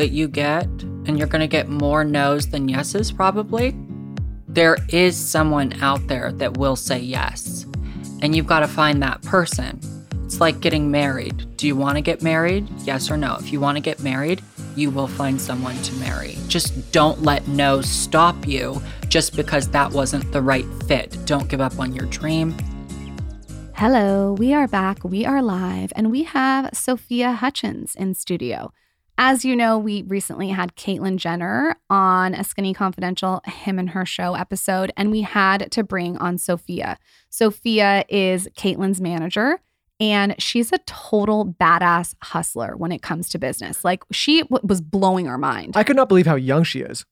that you get, and you're going to get more no's than yeses probably, there is someone out there that will say yes. And you've got to find that person. It's like getting married. Do you want to get married? Yes or no? If you want to get married, you will find someone to marry. Just don't let no stop you just because that wasn't the right fit. Don't give up on your dream. Hello, we are back, we are live, and we have Sophia Hutchins in studio. As you know, we recently had Caitlyn Jenner on a Skinny Confidential Him and Her Show episode, and we had to bring on Sophia. Sophia is Caitlyn's manager, and she's a total badass hustler when it comes to business. Like, she w- was blowing our mind. I could not believe how young she is.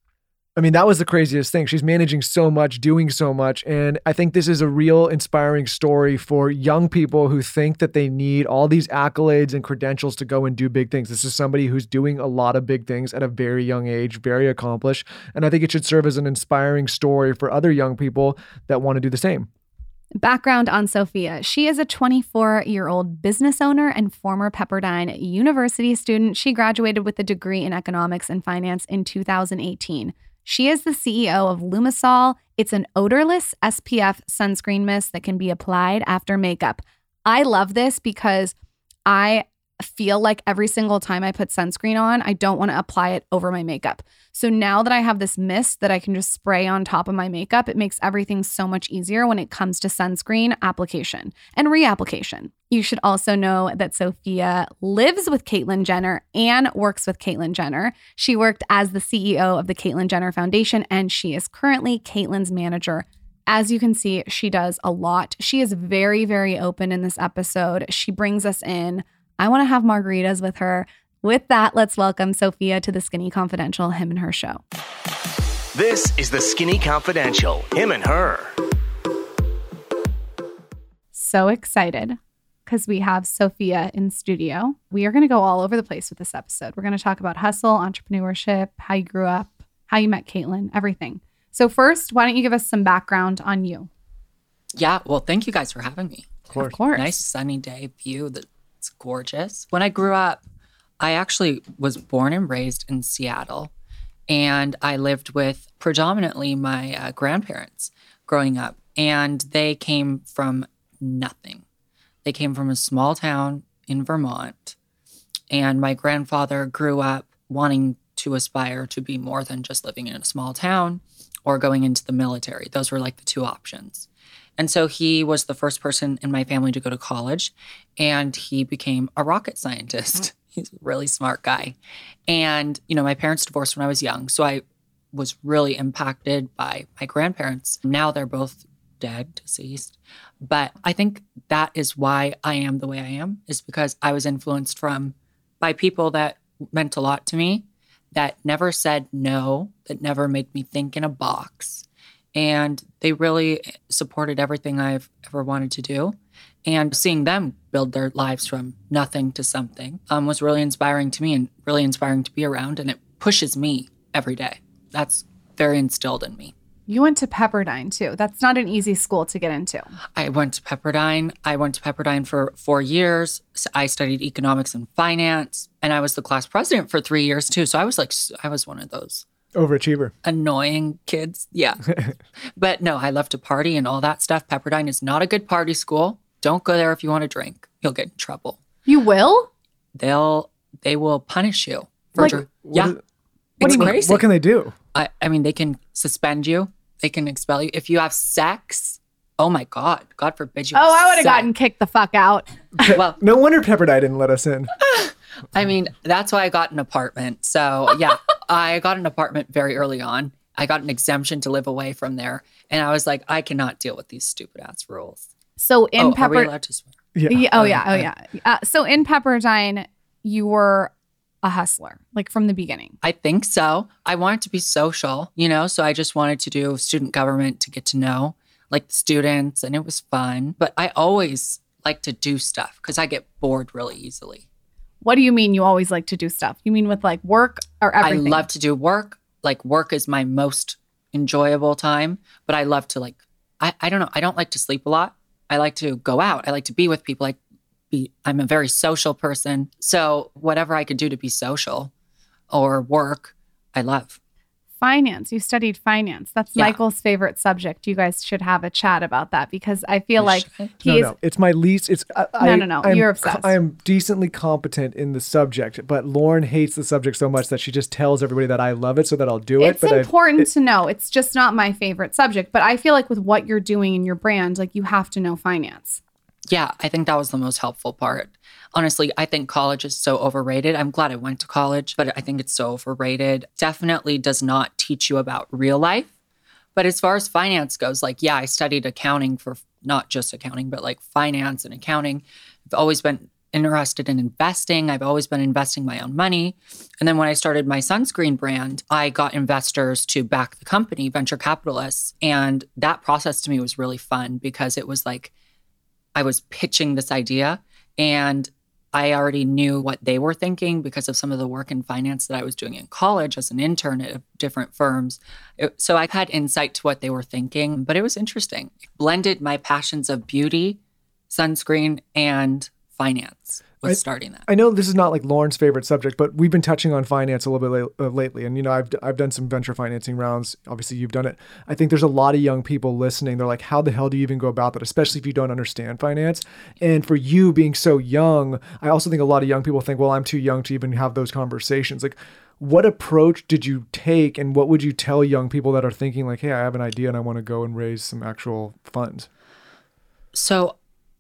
I mean, that was the craziest thing. She's managing so much, doing so much. And I think this is a real inspiring story for young people who think that they need all these accolades and credentials to go and do big things. This is somebody who's doing a lot of big things at a very young age, very accomplished. And I think it should serve as an inspiring story for other young people that want to do the same. Background on Sophia. She is a 24 year old business owner and former Pepperdine University student. She graduated with a degree in economics and finance in 2018. She is the CEO of Lumasol. It's an odorless SPF sunscreen mist that can be applied after makeup. I love this because I feel like every single time I put sunscreen on, I don't want to apply it over my makeup. So now that I have this mist that I can just spray on top of my makeup, it makes everything so much easier when it comes to sunscreen application and reapplication. You should also know that Sophia lives with Caitlyn Jenner and works with Caitlyn Jenner. She worked as the CEO of the Caitlyn Jenner Foundation, and she is currently Caitlyn's manager as you can see, she does a lot. She is very, very open in this episode. She brings us in. I want to have margaritas with her. With that, let's welcome Sophia to the Skinny Confidential Him and Her show. This is the Skinny Confidential. Him and her. So excited because we have Sophia in studio. We are going to go all over the place with this episode. We're going to talk about hustle, entrepreneurship, how you grew up, how you met Caitlyn, everything. So, first, why don't you give us some background on you? Yeah, well, thank you guys for having me. Of course. Of course. nice sunny day view that's gorgeous. When I grew up, I actually was born and raised in Seattle, and I lived with predominantly my uh, grandparents growing up, and they came from nothing. They came from a small town in Vermont, and my grandfather grew up wanting to aspire to be more than just living in a small town or going into the military. Those were like the two options. And so he was the first person in my family to go to college and he became a rocket scientist. Mm. He's a really smart guy. And, you know, my parents divorced when I was young. So I was really impacted by my grandparents. Now they're both dead, deceased. But I think that is why I am the way I am, is because I was influenced from by people that meant a lot to me, that never said no, that never made me think in a box and they really supported everything I've ever wanted to do. And seeing them build their lives from nothing to something um, was really inspiring to me and really inspiring to be around. And it pushes me every day. That's very instilled in me. You went to Pepperdine too. That's not an easy school to get into. I went to Pepperdine. I went to Pepperdine for four years. So I studied economics and finance, and I was the class president for three years too. So I was like, I was one of those Overachiever. annoying kids. Yeah. but no, I love to party and all that stuff. Pepperdine is not a good party school. Don't go there if you want to drink. You'll get in trouble. You will? They'll they will punish you. For Like, dr- yeah. is- it's What- crazy. What can they do? I, I mean, they can suspend you. They can expel you. If you have sex, oh my God. God forbid you. Oh, I would have gotten kicked the fuck out. Well, No wonder Pepperdine didn't let us in. I mean, that's why I got an apartment. So, yeah, I got an apartment very early on. I got an exemption to live away from there. And I was like, I cannot deal with these stupid ass rules. So in oh, are we Pepper, allowed to swear? Yeah. Yeah, oh yeah, oh yeah. yeah. Uh, so in Pepperdine, you were a hustler, like from the beginning? I think so. I wanted to be social, you know, so I just wanted to do student government to get to know like the students and it was fun. But I always like to do stuff because I get bored really easily. What do you mean you always like to do stuff? You mean with like work or everything? I love to do work. Like work is my most enjoyable time, but I love to like I, I don't know, I don't like to sleep a lot. I like to go out. I like to be with people. I be I'm a very social person. So whatever I could do to be social or work, I love. Finance. You studied finance. That's Yeah. Michael's favorite subject. You guys should have a chat about that because I feel like he's. no, no, it's my least. It's I, No, no, no, I'm, you're obsessed. I am decently competent in the subject, but Lauryn hates the subject so much that she just tells everybody that I love it, so that I'll do it. it's But I've- important to know. It's just not my favorite subject, but I feel like with what you're doing in your brand, like you have to know finance. Yeah, I think that was the most helpful part. Honestly, I think college is so overrated. I'm glad I went to college, but I think it's so overrated. Definitely does not teach you about real life. But as far as finance goes, like, yeah, I studied accounting for not just accounting, but like finance and accounting. I've always been interested in investing. I've always been investing my own money. And then when I started my sunscreen brand, I got investors to back the company, venture capitalists. And that process to me was really fun because it was like, I was pitching this idea and I already knew what they were thinking because of some of the work in finance that I was doing in college as an intern at different firms. It- so I had insight to what they were thinking, but it was interesting. It blended my passions of beauty, sunscreen, and finance with I- starting that. I know this is not like Lauryn's favorite subject, but we've been touching on finance a little bit la- uh, lately. And, you know, I've, I've done some venture financing rounds. Obviously, you've done it. I think there's a lot of young people listening. They're like, how the hell do you even go about that, especially if you don't understand finance? And for you being so young, I also think a lot of young people think, well, I'm too young to even have those conversations. Like, what approach did you take and what would you tell young people that are thinking like hey i have an idea and i want to go and raise some actual funds So,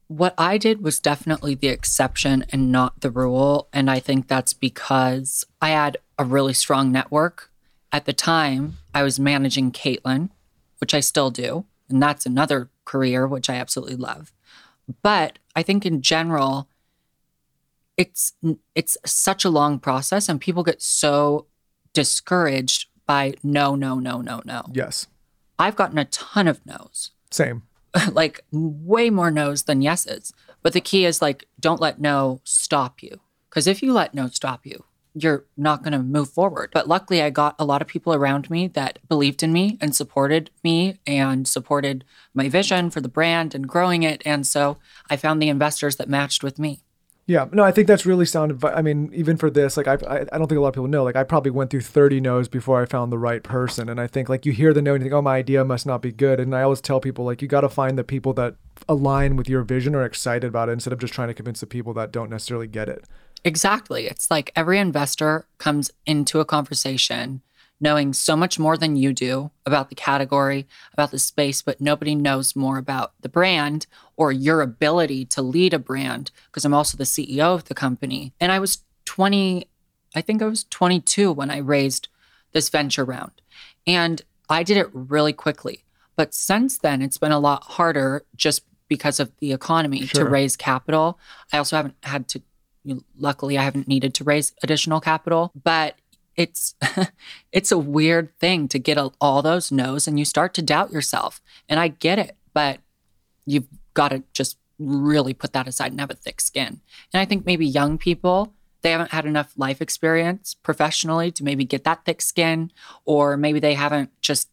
what I did was definitely the exception and not the rule. And I think that's because I had a really strong network. At the time, I was managing Caitlyn, which I still do. And that's another career, which I absolutely love. But I think in general, it's it's such a long process and people get so discouraged by no, no, no, no, no. yes I've gotten a ton of no's same like way more no's than yeses. But the key is like, don't let no stop you. Because if you let no stop you, you're not going to move forward. But luckily, I got a lot of people around me that believed in me and supported me and supported my vision for the brand and growing it. And so I found the investors that matched with me. Yeah, no, I think that's really sound advice. I mean, even for this, like I've, I, I don't think a lot of people know. Like I probably went through 30 no's before I found the right person. And I think like you hear the no and you think, oh, my idea must not be good. And I always tell people like you got to find the people that align with your vision or excited about it instead of just trying to convince the people that don't necessarily get it. Exactly. It's like every investor comes into a conversation knowing so much more than you do about the category, about the space, but nobody knows more about the brand or your ability to lead a brand because I'm also the CEO of the company. And I was 20, I think I was 22 when I raised this venture round. And I did it really quickly. But since then, it's been a lot harder just because of the economy Sure. to raise capital. I also haven't had to you know, luckily I haven't needed to raise additional capital, but it's it's a weird thing to get a, all those no's and you start to doubt yourself. And I get it, but you've got to just really put that aside and have a thick skin. And I think maybe young people they haven't had enough life experience professionally to maybe get that thick skin or maybe they haven't just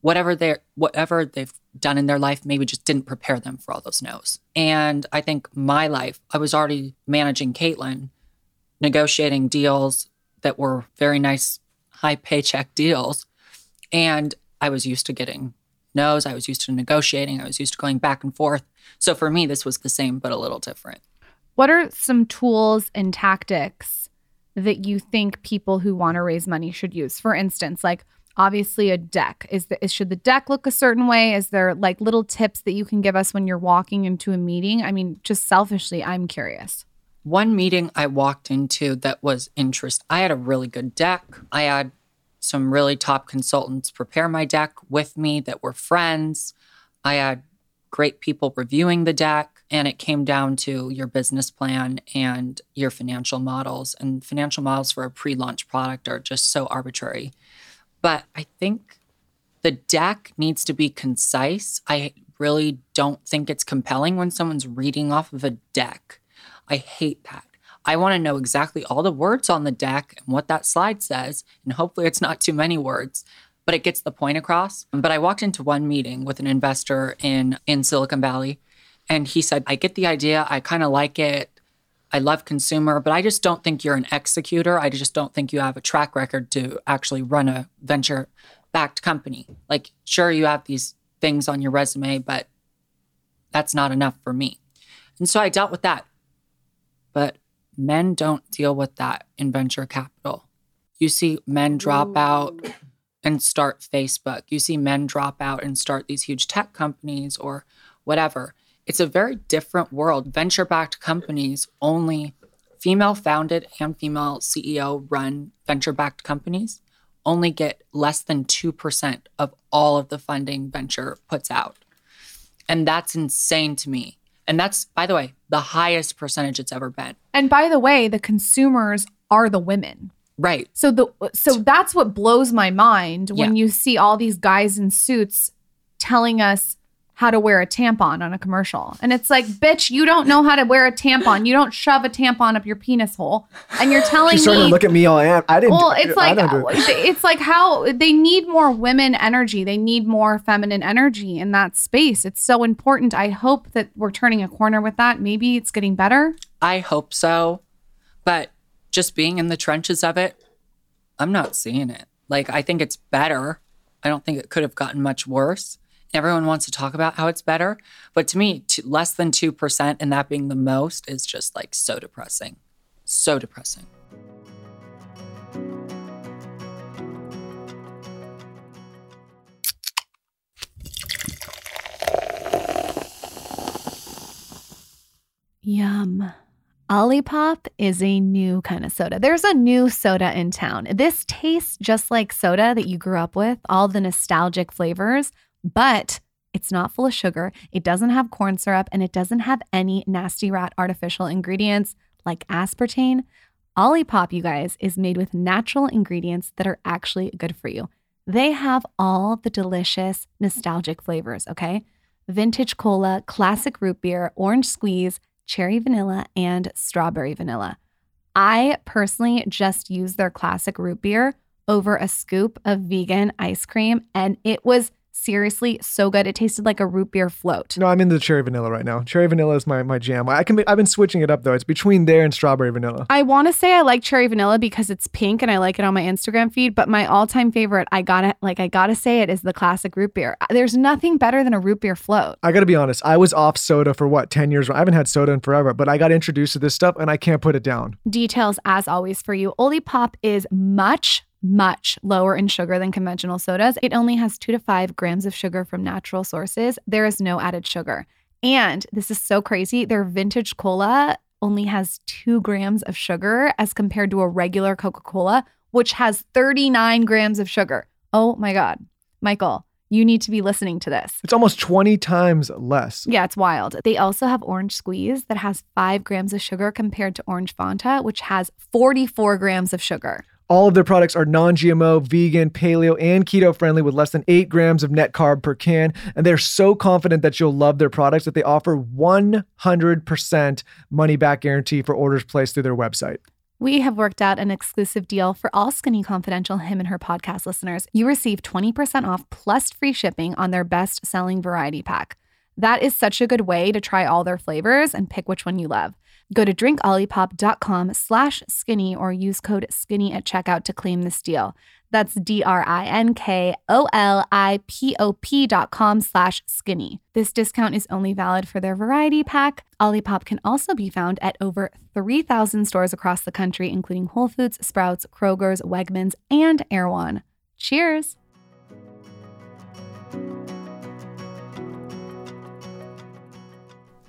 whatever they whatever they've done in their life maybe just didn't prepare them for all those no's. And I think my life, I was already managing Caitlyn, negotiating deals that were very nice, high paycheck deals. And I was used to getting no's. I was used to negotiating. I was used to going back and forth. So for me, this was the same, but a little different. What are some tools and tactics that you think people who want to raise money should use? For instance, like obviously a deck. Is the is, should the deck look a certain way? Is there like little tips that you can give us when you're walking into a meeting? I mean, just selfishly, I'm curious. One meeting I walked into that was interest. I had a really good deck. I had some really top consultants prepare my deck with me that were friends. I had great people reviewing the deck, and it came down to your business plan and your financial models. And financial models for a pre launch product are just so arbitrary. But I think the deck needs to be concise. I really don't think it's compelling when someone's reading off of a deck. I hate that. I want to know exactly all the words on the deck and what that slide says, and hopefully it's not too many words, but it gets the point across. But I walked into one meeting with an investor in in Silicon Valley, and he said, "I get the idea. I kind of like it. I love consumer, but I just don't think you're an executor. I just don't think you have a track record to actually run a venture backed company. Like, sure, you have these things on your resume, but that's not enough for me. And so I dealt with that. But men don't deal with that in venture capital. You see men drop out and start Facebook. You see men drop out and start these huge tech companies or whatever. It's a very different world. Venture backed companies only female founded and female CEO run venture backed companies only get less than 2% of all of the funding venture puts out. And that's insane to me. And that's, by the way, the highest percentage it's ever been. And by the way, the consumers are the women. Right. So the so that's what blows my mind when Yeah. you see all these guys in suits telling us how to wear a tampon on a commercial. And it's like, bitch, you don't know how to wear a tampon. You don't shove a tampon up your penis hole. And you're telling She's starting me to look at me all am. I didn't. well, it's like do it. Uh, it's like how they need more women energy. They need more feminine energy in that space. It's so important. I hope that we're turning a corner with that. Maybe it's getting better. I hope so. But just being in the trenches of it, I'm not seeing it. Like, I think it's better. I don't think it could have gotten much worse. Everyone wants to talk about how it's better. But to me, less than 2% and that being the most is just like so depressing. So depressing. Yum. Olipop is a new kind of soda. There's a new soda in town. This tastes just like soda that you grew up with, all the nostalgic flavors, but it's not full of sugar. It doesn't have corn syrup and it doesn't have any nasty rat artificial ingredients like aspartame. Olipop, you guys, is made with natural ingredients that are actually good for you. They have all the delicious nostalgic flavors, okay? Vintage cola, classic root beer, orange squeeze, cherry vanilla, and strawberry vanilla. I personally just used their classic root beer over a scoop of vegan ice cream, and it was seriously so good. It tasted like a root beer float. No, I'm into the cherry vanilla right now. Cherry vanilla is my, my jam. I can be, I've been switching it up though. It's between there and strawberry vanilla. I want to say I like cherry vanilla because it's pink and I like it on my Instagram feed, but my all-time favorite, I gotta like I gotta say it is the classic root beer. Uh, there's nothing better than a root beer float. I got to be honest. I was off soda for what 10 years. I haven't had soda in forever, but I got introduced to this stuff and I can't put it down. Details as always for you. Olipop is much much lower in sugar than conventional sodas. It only has 2 to 5 grams of sugar from natural sources. There is no added sugar. And this is so crazy, their vintage cola only has 2 grams of sugar as compared to a regular Coca-Cola which has 39 grams of sugar. Oh my god. Michael, you need to be listening to this. It's almost 20 times less. Yeah, it's wild. They also have orange squeeze that has five grams of sugar compared to orange Fanta, which has 44 grams of sugar. All of their products are non GMO, vegan, paleo, and keto friendly with less than eight grams of net carb per can. And they're so confident that you'll love their products that they offer 100% money back guarantee for orders placed through their website. We have worked out an exclusive deal for all Skinny Confidential Him and Her podcast listeners. You receive 20% off plus free shipping on their best selling variety pack. That is such a good way to try all their flavors and pick which one you love. Go to drinkolipop.com slash skinny or use code skinny at checkout to claim this deal. That's D-R-I-N-K-O-L-I-P-O-P dot com slash skinny. This discount is only valid for their variety pack. Olipop can also be found at over 3,000 stores across the country, including Whole Foods, Sprouts, Kroger's, Wegmans, and Erewhon. Cheers!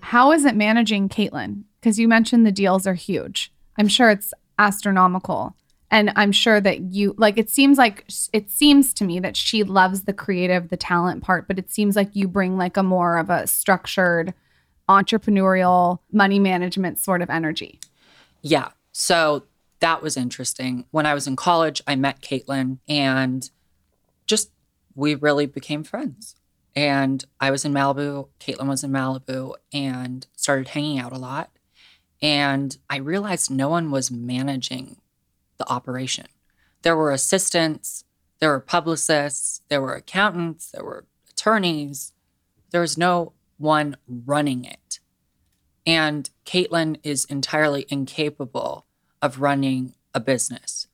How is it managing Caitlyn? Because you mentioned the deals are huge. I'm sure it's astronomical. And I'm sure that you like it seems like it seems to me that she loves the creative, the talent part, but it seems like you bring like a more of a structured entrepreneurial money management sort of energy. Yeah. So that was interesting. When I was in college, I met Caitlyn and just we really became friends. And I was in Malibu, Caitlyn was in Malibu, and started hanging out a lot. And I realized no one was managing the operation. There were assistants, there were publicists, there were accountants, there were attorneys. There was no one running it. And Caitlyn is entirely incapable of running a business.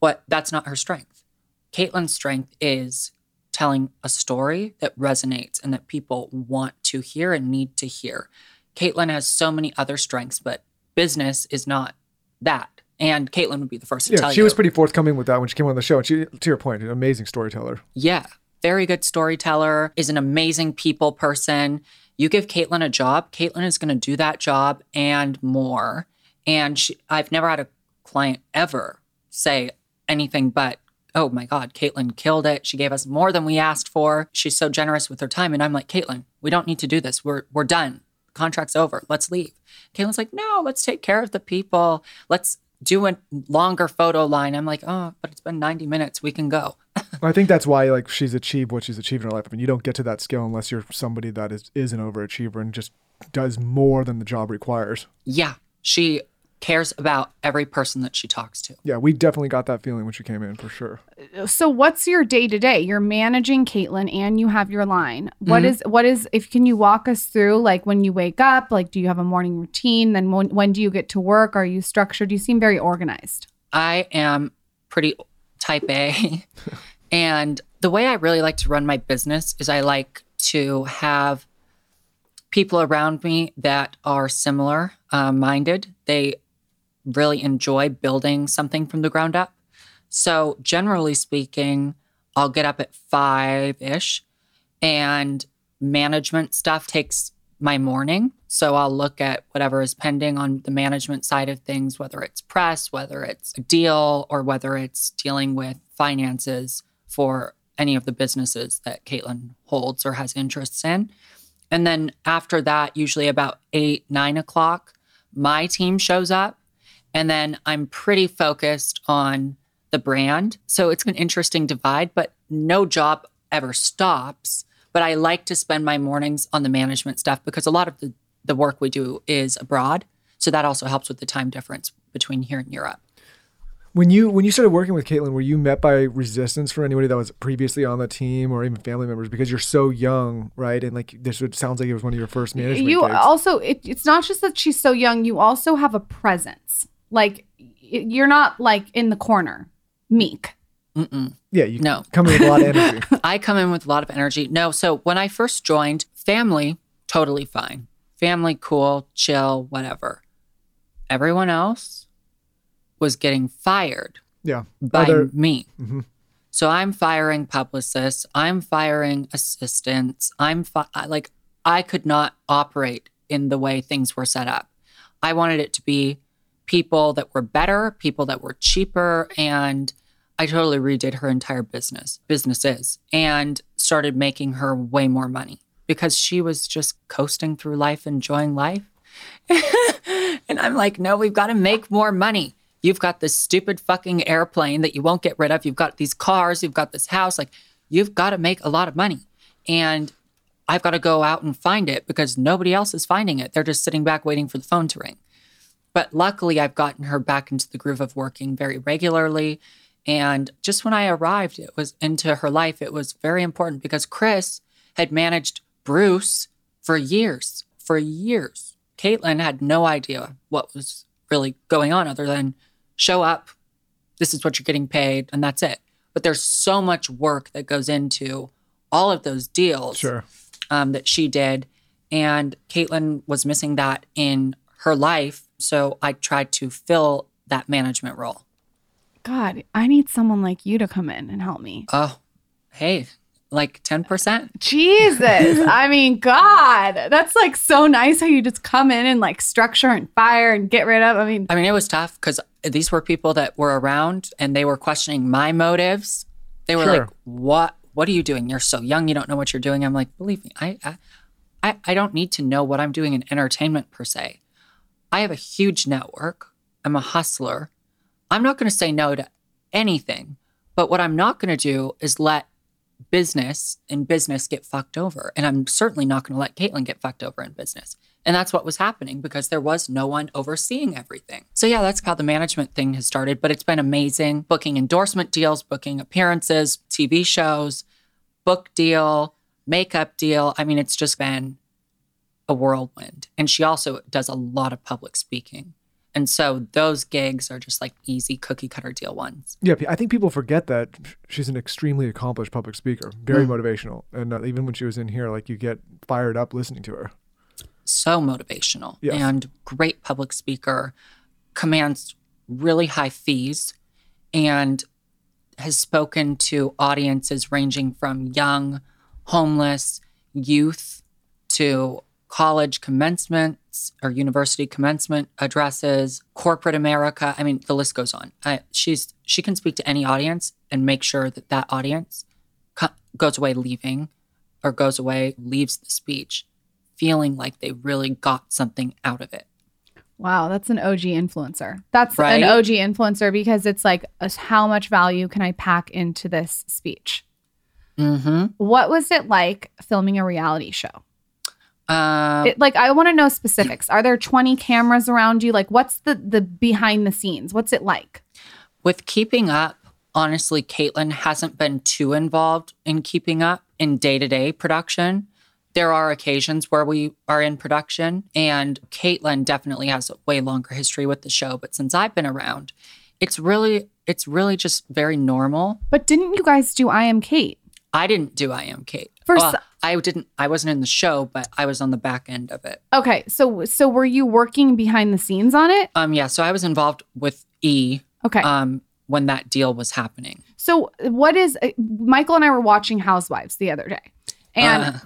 But that's not her strength. Caitlyn's strength is telling a story that resonates and that people want to hear and need to hear. Caitlyn has so many other strengths, but business is not that. And Caitlyn would be the first to Yeah, tell she you. was pretty forthcoming with that when she came on the show. And she, to your point, an amazing storyteller. Yeah, very good storyteller, is an amazing people person. You give Caitlyn a job, Caitlyn is going to do that job and more. And she, I've never had a client ever say anything but, oh my God, Caitlyn killed it. She gave us more than we asked for. She's so generous with her time. And I'm like, Caitlyn, we don't need to do this. We're, we're done. Contract's over. Let's leave. Caitlyn's like, no, let's take care of the people. Let's do a longer photo line. I'm like, oh, but it's been 90 minutes. We can go. I think that's why like she's achieved what she's achieved in her life. I mean, you don't get to that skill unless you're somebody that is is an overachiever and just does more than the job requires. Yeah, she cares about every person that she talks to. Yeah, we definitely got that feeling when she came in for sure. So what's your day to day? You're managing Caitlyn and you have your line. What is what is if can you walk us through like when you wake up, like do you have a morning routine? Then when when do you get to work? Are you structured? You seem very organized. I am pretty type A. and the way I really like to run my business is I like to have people around me that are similar uh, minded. They really enjoy building something from the ground up. So, generally speaking, I'll get up at five ish, and management stuff takes my morning. So, I'll look at whatever is pending on the management side of things, whether it's press, whether it's a deal, or whether it's dealing with finances for any of the businesses that Caitlyn holds or has interests in. And then after that, usually about eight, nine o'clock, my team shows up. And then I'm pretty focused on the brand. So it's an interesting divide, but no job ever stops. But I like to spend my mornings on the management stuff because a lot of the, the work we do is abroad. So that also helps with the time difference between here and Europe. When you when you started working with Caitlyn, were you met by resistance from anybody that was previously on the team or even family members because you're so young, right? And like this would sounds like it was one of your first management you gigs. also it, it's not just that she's so young, you also have a presence. Like you're not like in the corner, meek. Mm-mm. yeah, you No. come in with a lot of energy. I come in with a lot of energy. No, so when I first joined, family, totally fine. Family, cool, chill, whatever. Everyone else was getting fired Yeah. by Other- me. Mhm. So I'm firing publicists, I'm firing assistants. I'm fi- like I could not operate in the way things were set up. I wanted it to be people that were better, people that were cheaper and I totally redid her entire business, businesses and started making her way more money because she was just coasting through life, enjoying life. and I'm like, no, we've got to make more money. You've got this stupid fucking airplane that you won't get rid of. You've got these cars, you've got this house. Like, you've got to make a lot of money. And I've got to go out and find it because nobody else is finding it. They're just sitting back waiting for the phone to ring. But luckily, I've gotten her back into the groove of working very regularly. And just when I arrived, it was into her life, it was very important because Kris had managed Bruce for years, for years. Caitlyn had no idea what was really going on other than show up, this is what you're getting paid, and that's it. But there's so much work that goes into all of those deals Sure. um, that she did. And Caitlyn was missing that in her life. So I tried to fill that management role. God, I need someone like you to come in and help me. Oh, hey, like 10%. Jesus. I mean, God, that's like so nice how you just come in and like structure and fire and get rid of. I mean, I mean, it was tough because these were people that were around and they were questioning my motives. They were Sure. like, "What? What are you doing? You're so young. You don't know what you're doing." I'm like, "Believe me, I, I, I, I don't need to know what I'm doing in entertainment per se. I have a huge network. I'm a hustler. I'm not going to say no to anything. But what I'm not going to do is let business and business get fucked over. And I'm certainly not going to let Caitlyn get fucked over in business. And that's what was happening because there was no one overseeing everything. So, yeah, that's how the management thing has started. But it's been amazing booking endorsement deals, booking appearances, TV shows, book deal, makeup deal. I mean, it's just been a whirlwind. And she also does a lot of public speaking. And so those gigs are just like easy cookie cutter deal ones. Yeah, I think people forget that she's an extremely accomplished public speaker, very Mm. motivational, and uh, even when she was in here, like you get fired up listening to her. so motivational Yes. and great public speaker, commands really high fees, and has spoken to audiences ranging from young, homeless, youth to college commencements or university commencement addresses, corporate America. I mean, the list goes on. I, she's she can speak to any audience and make sure that that audience co- goes away leaving or goes away leaves the speech feeling like they really got something out of it. wow, that's an OG influencer. That's Right? an OG influencer because it's like, uh, how much value can I pack into this speech? Mm-hmm. What was it like filming a reality show? Um, It, like, I want to know specifics. Are there 20 cameras around you? Like, what's the the behind the scenes? What's it like? with keeping up, honestly, Caitlyn hasn't been too involved in keeping up in day to day production. There are occasions where we are in production, and Caitlyn definitely has a way longer history with the show. But since I've been around, it's really, it's really just very normal. But didn't you guys do I am Cait? I didn't do I Am Cait. For Well, s- I didn't. I wasn't in the show, but I was on the back end of it. Okay, so so were you working behind the scenes on it? Um, yeah. So I was involved with E. Okay. Um, when that deal was happening. So what is uh, Michael and I were watching Housewives the other day, and Uh,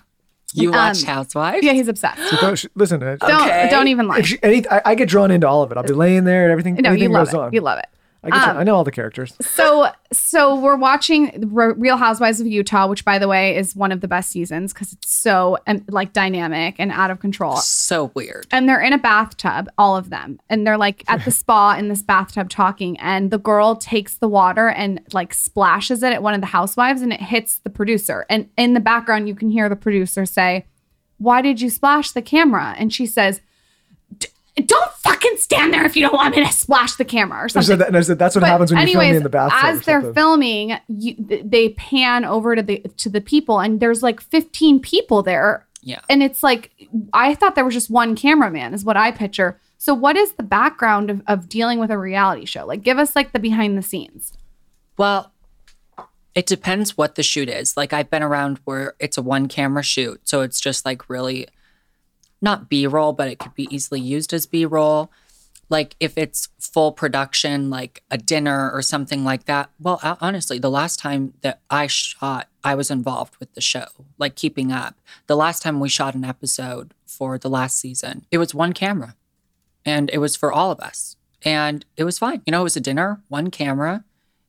you watched um, Housewives? yeah, he's obsessed. Don't, sh- listen, uh, Don't Okay. don't even lie. she, any, I, I get drawn into all of it. I'll be laying there and everything. no, you love goes it. on. You love it. I, get to- I know all the characters. So so we're watching Re- Real Housewives of Utah, which by the way is one of the best seasons because it's so um, like dynamic and out of control. So weird. and they're in a bathtub, all of them. And they're like at the spa in this bathtub talking. And the girl takes the water and like splashes it at one of the housewives and it hits the producer. And in the background, you can hear the producer say, Why did you splash the camera? And she says, "D- Don't fucking stand there if you don't want me to splash the camera or I something. said, that, and I said that's what But happens when you film me in the bathroom. As they're filming, you, they pan over to the to the people, and there's like 15 people there Yeah. and it's like I thought there was just one cameraman is what I picture. So what is the background of, of dealing with a reality show? Like give us like the behind the scenes. Well, it depends what the shoot is. Like I've been around where it's a one camera shoot. So it's just like really not B roll, but it could be easily used as B roll. Like if it's full production, like a dinner or something like that. Well, uh, honestly, the last time that I shot, I was involved with the show, like keeping up. The last time we shot an episode for the last season, it was one camera and it was for all of us. And it was fine. You know, it was a dinner, one camera.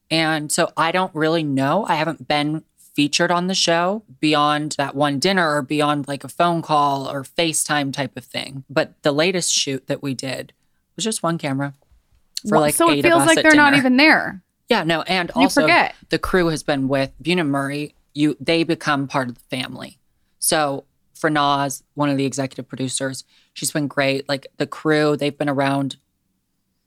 And so I don't really know. I haven't been featured on the show beyond that one dinner or beyond like a phone call or FaceTime type of thing. But the latest shoot that we did was just one camera for Well, like so it feels like they're not even there. Yeah, no, and You also forget. the crew has been with Bunim/Murray. You they become part of the family. So for Nas, one of the executive producers, she's been great. Like the crew, they've been around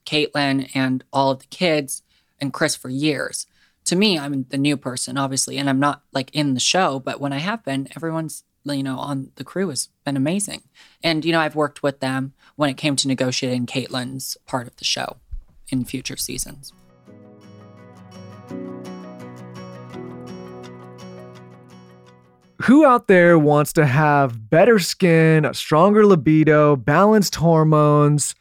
Caitlyn and all of the kids and Kris for years. To me, I'm the new person, obviously, and I'm not like in the show, but when I have been, everyone's you know on the crew has been amazing. And you know, I've worked with them when it came to negotiating Caitlyn's part of the show in future seasons. Who out there wants to have better skin, a stronger libido, balanced hormones,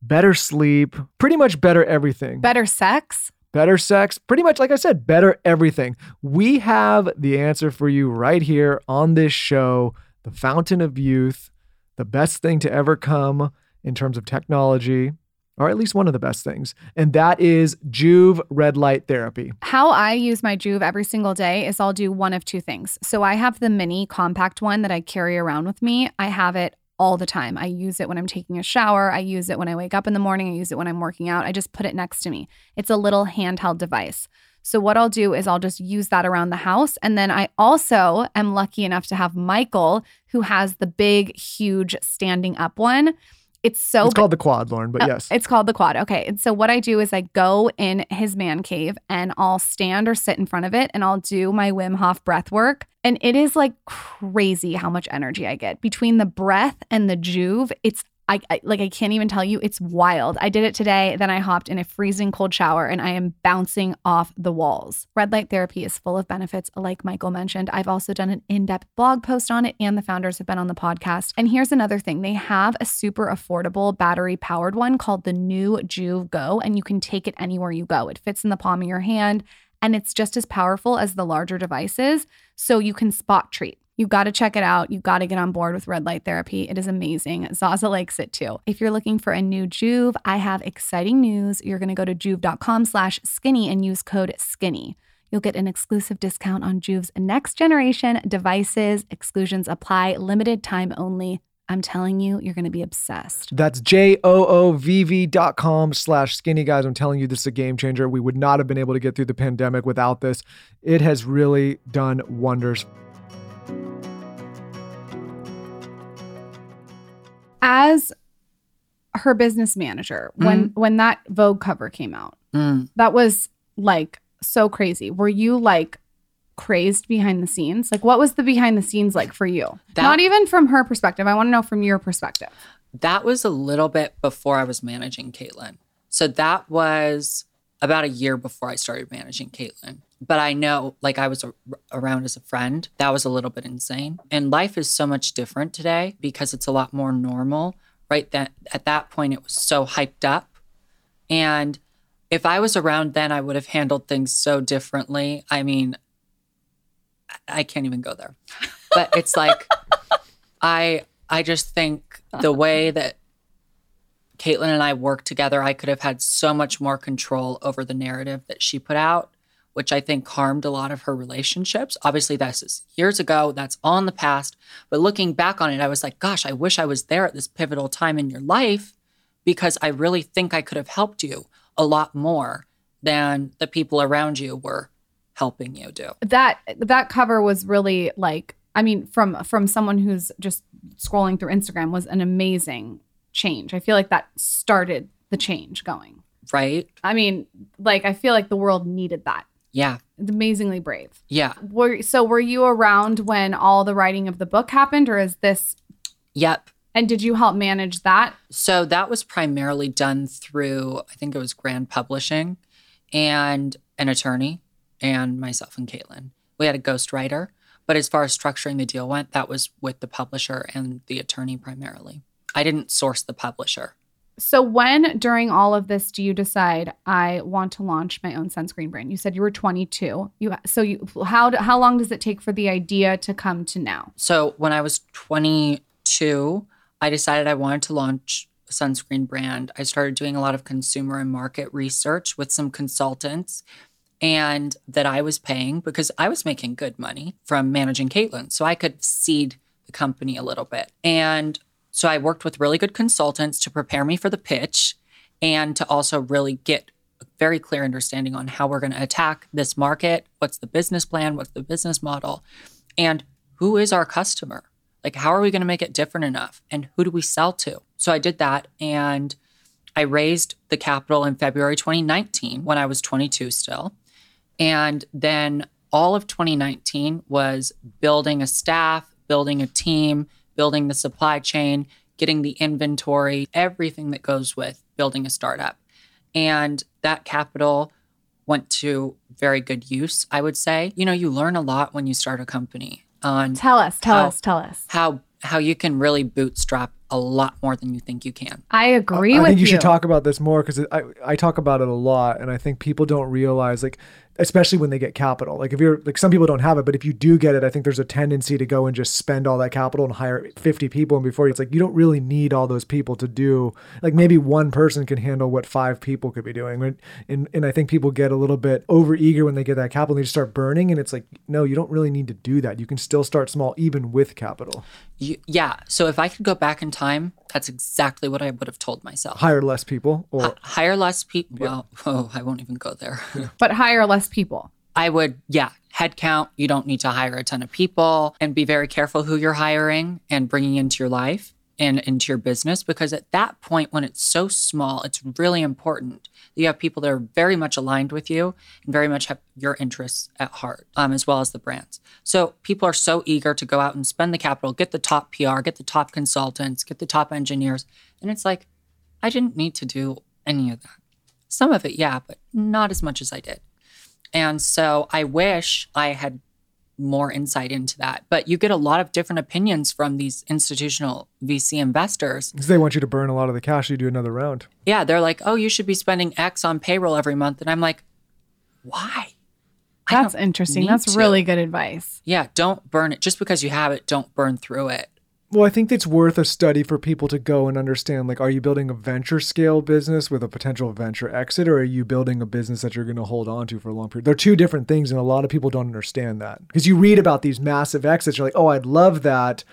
better sleep, pretty much better everything? Better sex? Better sex, pretty much like I said, better everything. We have the answer for you right here on this show, The Fountain of Youth, the best thing to ever come in terms of technology, or at least one of the best things. And that is Joovv red light therapy. How I use my Joovv every single day is I'll do one of two things. So I have the mini compact one that I carry around with me. I have it all the time. I use it when I'm taking a shower. I use it when I wake up in the morning. I use it when I'm working out. I just put it next to me. It's a little handheld device. So, what I'll do is I'll just use that around the house. And then I also am lucky enough to have Michael, who has the big, huge standing up one. It's so It's called the quad, Lauryn, but Oh, yes. It's called the quad. Okay. And so what I do is I go in his man cave and I'll stand or sit in front of it and I'll do my Wim Hof breath work. And it is like crazy how much energy I get between the breath and the Joovv, It's I, I like I can't even tell you. It's wild. I did it today. Then I hopped in a freezing cold shower and I am bouncing off the walls. Red light therapy is full of benefits, like Michael mentioned. I've also done an in-depth blog post on it, and the founders have been on the podcast. And here's another thing: they have a super affordable battery-powered one called the New Joovv Go, and you can take it anywhere you go. It fits in the palm of your hand. And it's just as powerful as the larger devices. So you can spot treat. You got to check it out. You got to get on board with red light therapy. It is amazing. Zaza likes it too. If you're looking for a new Joovv, I have exciting news. You're going to go to joovv.com slash skinny and use code skinny. You'll get an exclusive discount on Joovv's next generation devices. Exclusions apply, limited time only. I'm telling you, you're going to be obsessed. That's J O O V V dot com slash skinny guys. I'm telling you, this is a game changer. We would not have been able to get through the pandemic without this. It has really done wonders. As her business manager, when when that Vogue cover came out, Mm. that was like so crazy. Were you like crazed behind the scenes? Like what was the behind the scenes like for you? That- Not even from her perspective. I want to know from your perspective. That was a little bit before I was managing Caitlyn. So that was about a year before I started managing Caitlyn. But I know, like, I was a- around as a friend. That was a little bit insane. And life is so much different today because it's a lot more normal. Right that at that point, it was so hyped up. And if I was around then, I would have handled things so differently. I mean, I- can't even go there. But it's like, I I just think the way that Caitlyn and I worked together, I could have had so much more control over the narrative that she put out, which I think harmed a lot of her relationships. Obviously, this is years ago, that's all in the past. But looking back on it, I was like, gosh, I wish I was there at this pivotal time in your life because I really think I could have helped you a lot more than the people around you were helping you do. That that cover was really like I mean from from someone who's just scrolling through Instagram was an amazing change. I feel like that started the change going. Right? I mean, like I feel like the world needed that. Yeah. Amazingly brave. Yeah. Were so were you around when all the writing of the book happened or is this Yep. and did you help manage that? So that was primarily done through, I think it was Grand Publishing and an attorney and myself and Caitlyn. We had a ghostwriter, but as far as structuring the deal went, that was with the publisher and the attorney primarily. I didn't source the publisher. So when during all of this do you decide I want to launch my own sunscreen brand? You said you were 22. You so you how how long does it take for the idea to come to now? So when I was 22, I decided I wanted to launch a sunscreen brand. I started doing a lot of consumer and market research with some consultants and that I was paying because I was making good money from managing Caitlyn. So I could seed the company a little bit. And so I worked with really good consultants to prepare me for the pitch and to also really get a very clear understanding on how we're going to attack this market, what's the business plan, what's the business model, and who is our customer? Like, how are we going to make it different enough? And who do we sell to? So I did that. And I raised the capital in February 2019 when I was 22 still. And then all of 2019 was building a staff, building a team, building the supply chain, getting the inventory, everything that goes with building a startup. And that capital went to very good use, I would say. You know, you learn a lot when you start a company on Tell us, tell How- us, tell us. how how you can really bootstrap a lot more than you think you can. I agree I with think you, should talk about this more because I, I talk about it a lot, and I think people don't realize like, especially when they get capital. Like if you're like some people don't have it, but if you do get it, I think there's a tendency to go and just spend all that capital and hire 50 people, and before you it's like you don't really need all those people to do. Like maybe one person can handle what five people could be doing, and and, and I think people get a little bit over eager when they get that capital and they just start burning, and it's like no, you don't really need to do that. You can still start small even with capital. You, yeah. So if I could go back in time, that's exactly what I would have told myself. Hire less people, or H- hire less people. Well, oh, I won't even go there. but hire less people. I would, yeah, head count. You don't need to hire a ton of people and be very careful who you're hiring and bringing into your life and into your business because at that point, when it's so small, it's really important that you have people that are very much aligned with you and very much have your interests at heart, um, as well as the brands. So people are so eager to go out and spend the capital, get the top PR, get the top consultants, get the top engineers. And it's like, I didn't need to do any of that. Some of it, yeah, but not as much as I did. And so I wish I had more insight into that. But you get a lot of different opinions from these institutional VC investors. because they want you to burn a lot of the cash, you do another round. Yeah, they're like, oh, you should be spending X on payroll every month. And I'm like, why? I That's interesting. That's to. really good advice. Yeah, don't burn it. Just because you have it, don't burn through it. Well, I think it's worth a study for people to go and understand like, are you building a venture scale business with a potential venture exit, or are you building a business that you're going to hold on to for a long period? They're two different things, and a lot of people don't understand that because you read about these massive exits. You're like, oh, I'd love that.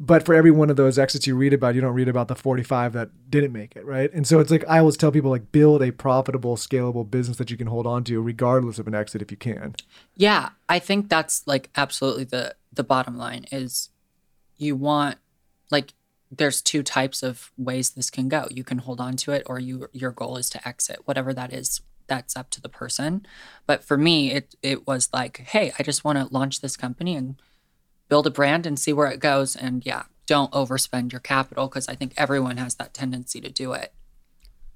But for every one of those exits you read about, you don't read about the 45 that didn't make it, right? And so it's like, I always tell people, like, build a profitable, scalable business that you can hold on to, regardless of an exit if you can. Yeah, I think that's like absolutely the the bottom line is you want like there's two types of ways this can go. You can hold on to it or you your goal is to exit. Whatever that is, that's up to the person. But for me, it it was like, hey, I just want to launch this company and build a brand and see where it goes and yeah, don't overspend your capital because I think everyone has that tendency to do it.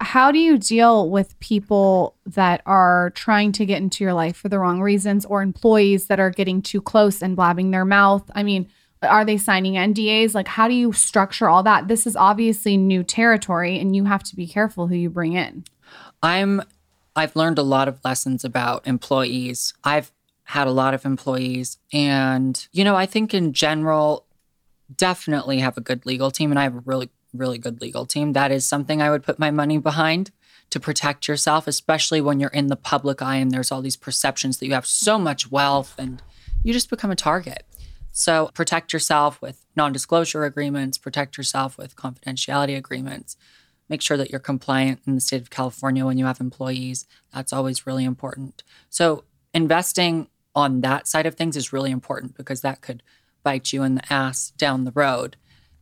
How do you deal with people that are trying to get into your life for the wrong reasons or employees that are getting too close and blabbing their mouth? I mean, are they signing NDAs? Like, how do you structure all that? This is obviously new territory and you have to be careful who you bring in. I'm I've learned a lot of lessons about employees. I've had a lot of employees and you know, I think in general definitely have a good legal team and I have a really really good legal team. That is something I would put my money behind to protect yourself, especially when you're in the public eye and there's all these perceptions that you have so much wealth and you just become a target. So protect yourself with non-disclosure agreements, protect yourself with confidentiality agreements make sure that you're compliant in the state of California when you have employees. That's always really important. So, investing on that side of things is really important because that could bite you in the ass down the road.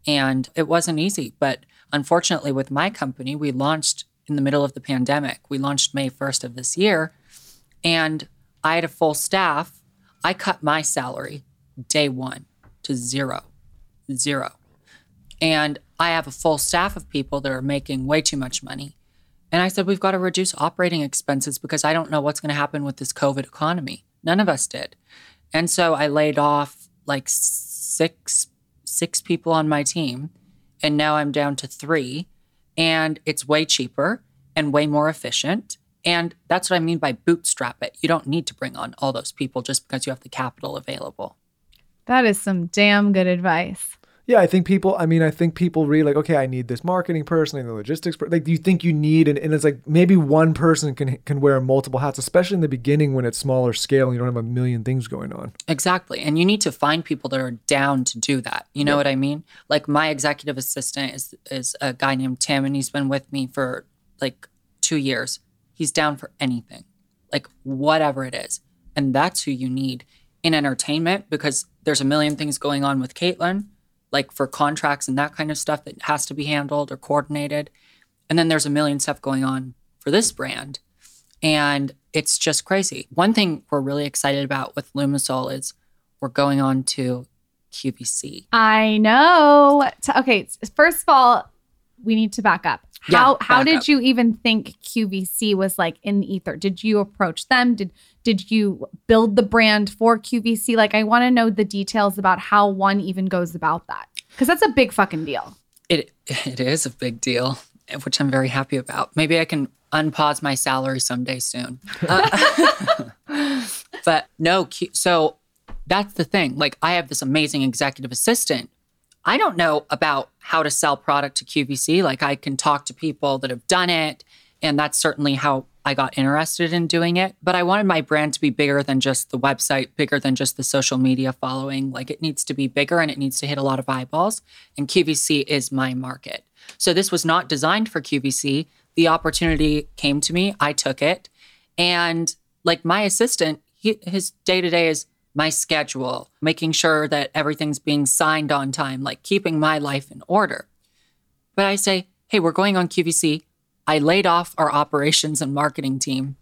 And it wasn't easy, but unfortunately, with my company, we launched in the middle of the pandemic. We launched May 1st of this year, and I had a full staff. I cut my salary day one to zero, zero. And I have a full staff of people that are making way too much money. And I said, we've got to reduce operating expenses because I don't know what's going to happen with this COVID economy. None of us did. And so I laid off like six six people on my team and now I'm down to 3 and it's way cheaper and way more efficient. And that's what I mean by bootstrap it. You don't need to bring on all those people just because you have the capital available. That is some damn good advice. Yeah, I think people. I mean, I think people read like, okay, I need this marketing person, I need the logistics. Per-. Like, do you think you need, and, and it's like maybe one person can can wear multiple hats, especially in the beginning when it's smaller scale and you don't have a million things going on. Exactly. And you need to find people that are down to do that. You know what I mean? Like my executive assistant is is a guy named Tim and he's been with me for like 2 years. He's down for anything. Like whatever it is. And that's who you need in entertainment because there's a million things going on with Caitlyn, like for contracts and that kind of stuff that has to be handled or coordinated. And then there's a million stuff going on for this brand. And it's just crazy. One thing we're really excited about with Lumasol is we're going on to QVC. I know. Okay, first of all, we need to back up. Yeah, How how did up. you even think QVC was like in the ether? Did you approach them? Did did you build the brand for QVC? Like I want to know the details about how one even goes about that. Cuz that's a big fucking deal. It it is a big deal, which I'm very happy about. Maybe I can unpause my salary someday soon. Uh, but no, so that's the thing. Like I have this amazing executive assistant. I don't know about how to sell product to QVC. Like I can talk to people that have done it, and that's certainly how I got interested in doing it. But I wanted my brand to be bigger than just the website, bigger than just the social media following. Like it needs to be bigger and it needs to hit a lot of eyeballs. And QVC is my market. So this was not designed for QVC. The opportunity came to me, I took it. And like my assistant, he, his day to day is my schedule, making sure that everything's being signed on time, like keeping my life in order. But I say, hey, we're going on QVC. I laid off our operations and marketing team.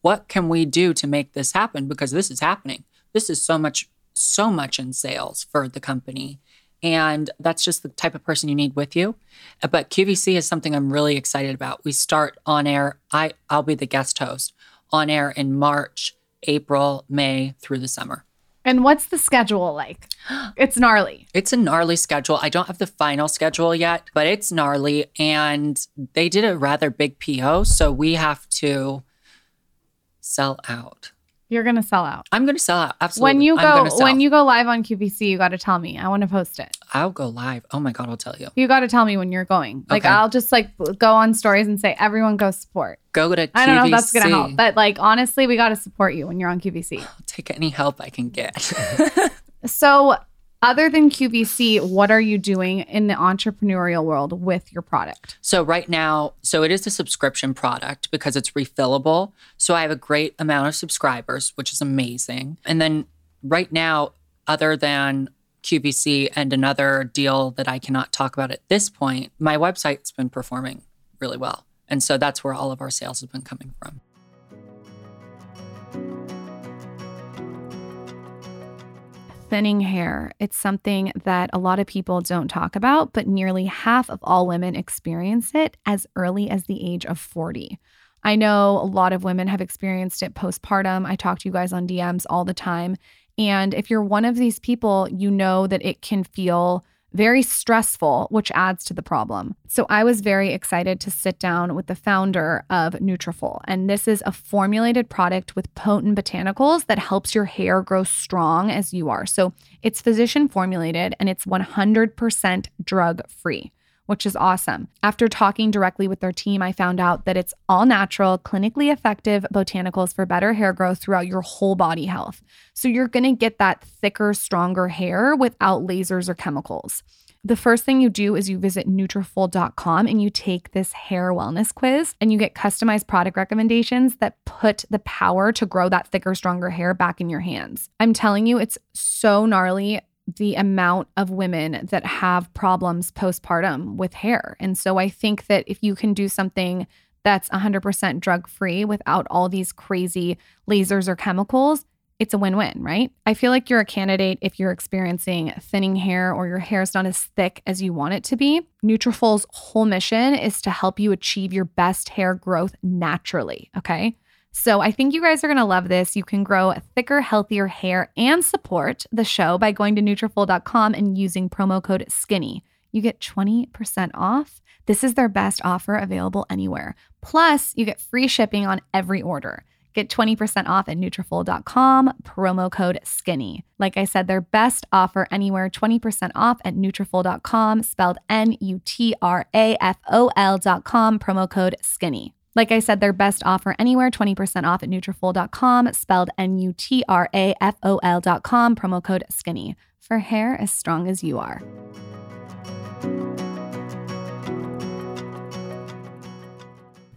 What can we do to make this happen? Because this is happening. This is so much, so much in sales for the company. And that's just the type of person you need with you. But QVC is something I'm really excited about. We start on air. I, I'll be the guest host on air in March, April, May through the summer. And what's the schedule like? It's gnarly. It's a gnarly schedule. I don't have the final schedule yet, but it's gnarly. And they did a rather big PO. So we have to sell out. You're gonna sell out. I'm going to sell out. Absolutely. When you go when you go live on QVC, you got to tell me. I want to post it. I'll go live. Oh my God, I'll tell you. You got to tell me when you're going. Like Okay. I'll just like go on stories and say everyone go support. Go to QVC. I don't know if that's gonna help, but like honestly, we got to support you when you're on QVC. I'll take any help I can get. So, other than QVC, what are you doing in the entrepreneurial world with your product? So right now, so it is a subscription product because it's refillable. So I have a great amount of subscribers, which is amazing. And then right now, other than QVC and another deal that I cannot talk about at this point, my website's been performing really well. And so that's where all of our sales have been coming from. Thinning hair. It's something that a lot of people don't talk about, but nearly half of all women experience it as early as the age of 40. I know a lot of women have experienced it postpartum. I talk to you guys on DMs all the time. And if you're one of these people, you know that it can feel very stressful, which adds to the problem. So I was very excited to sit down with the founder of Nutrafol, and this is a formulated product with potent botanicals that helps your hair grow strong as you are. So it's physician formulated and it's 100% drug free. Which is awesome. After talking directly with their team, I found out that it's all natural, clinically effective botanicals for better hair growth throughout your whole body health. So you're gonna get that thicker, stronger hair without lasers or chemicals. The first thing you do is you visit Nutrafol.com and you take this hair wellness quiz and you get customized product recommendations that put the power to grow that thicker, stronger hair back in your hands. I'm telling you, it's so gnarly the amount of women that have problems postpartum with hair. And so I think that if you can do something that's 100% drug free without all these crazy lasers or chemicals, it's a win win, right? I feel like you're a candidate if you're experiencing thinning hair or your hair is not as thick as you want it to be. Nutrafol's whole mission is to help you achieve your best hair growth naturally, okay? So I think you guys are going to love this. You can grow thicker, healthier hair and support the show by going to Nutrafol.com and using promo code SKINNY. You get 20% off. This is their best offer available anywhere. Plus, you get free shipping on every order. Get 20% off at Nutrafol.com, promo code SKINNY. Like I said, their best offer anywhere, 20% off at Nutrafol.com, spelled N-U-T-R-A-F-O-L.com, promo code SKINNY. Like I said, their best offer anywhere, 20% off at Nutrafol.com, spelled N-U-T-R-A-F-O-L.com, promo code SKINNY. For hair as strong as you are.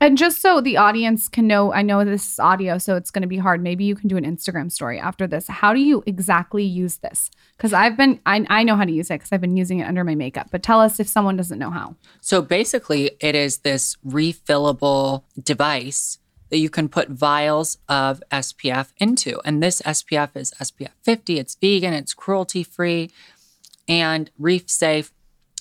And just so the audience can know, I know this is audio, so it's going to be hard. Maybe you can do an Instagram story after this. How do you exactly use this? Because I've been, I, I know how to use it because I've been using it under my makeup. But tell us if someone doesn't know how. So basically, it is this refillable device that you can put vials of SPF into. And this SPF is SPF 50, it's vegan, it's cruelty free, and reef safe.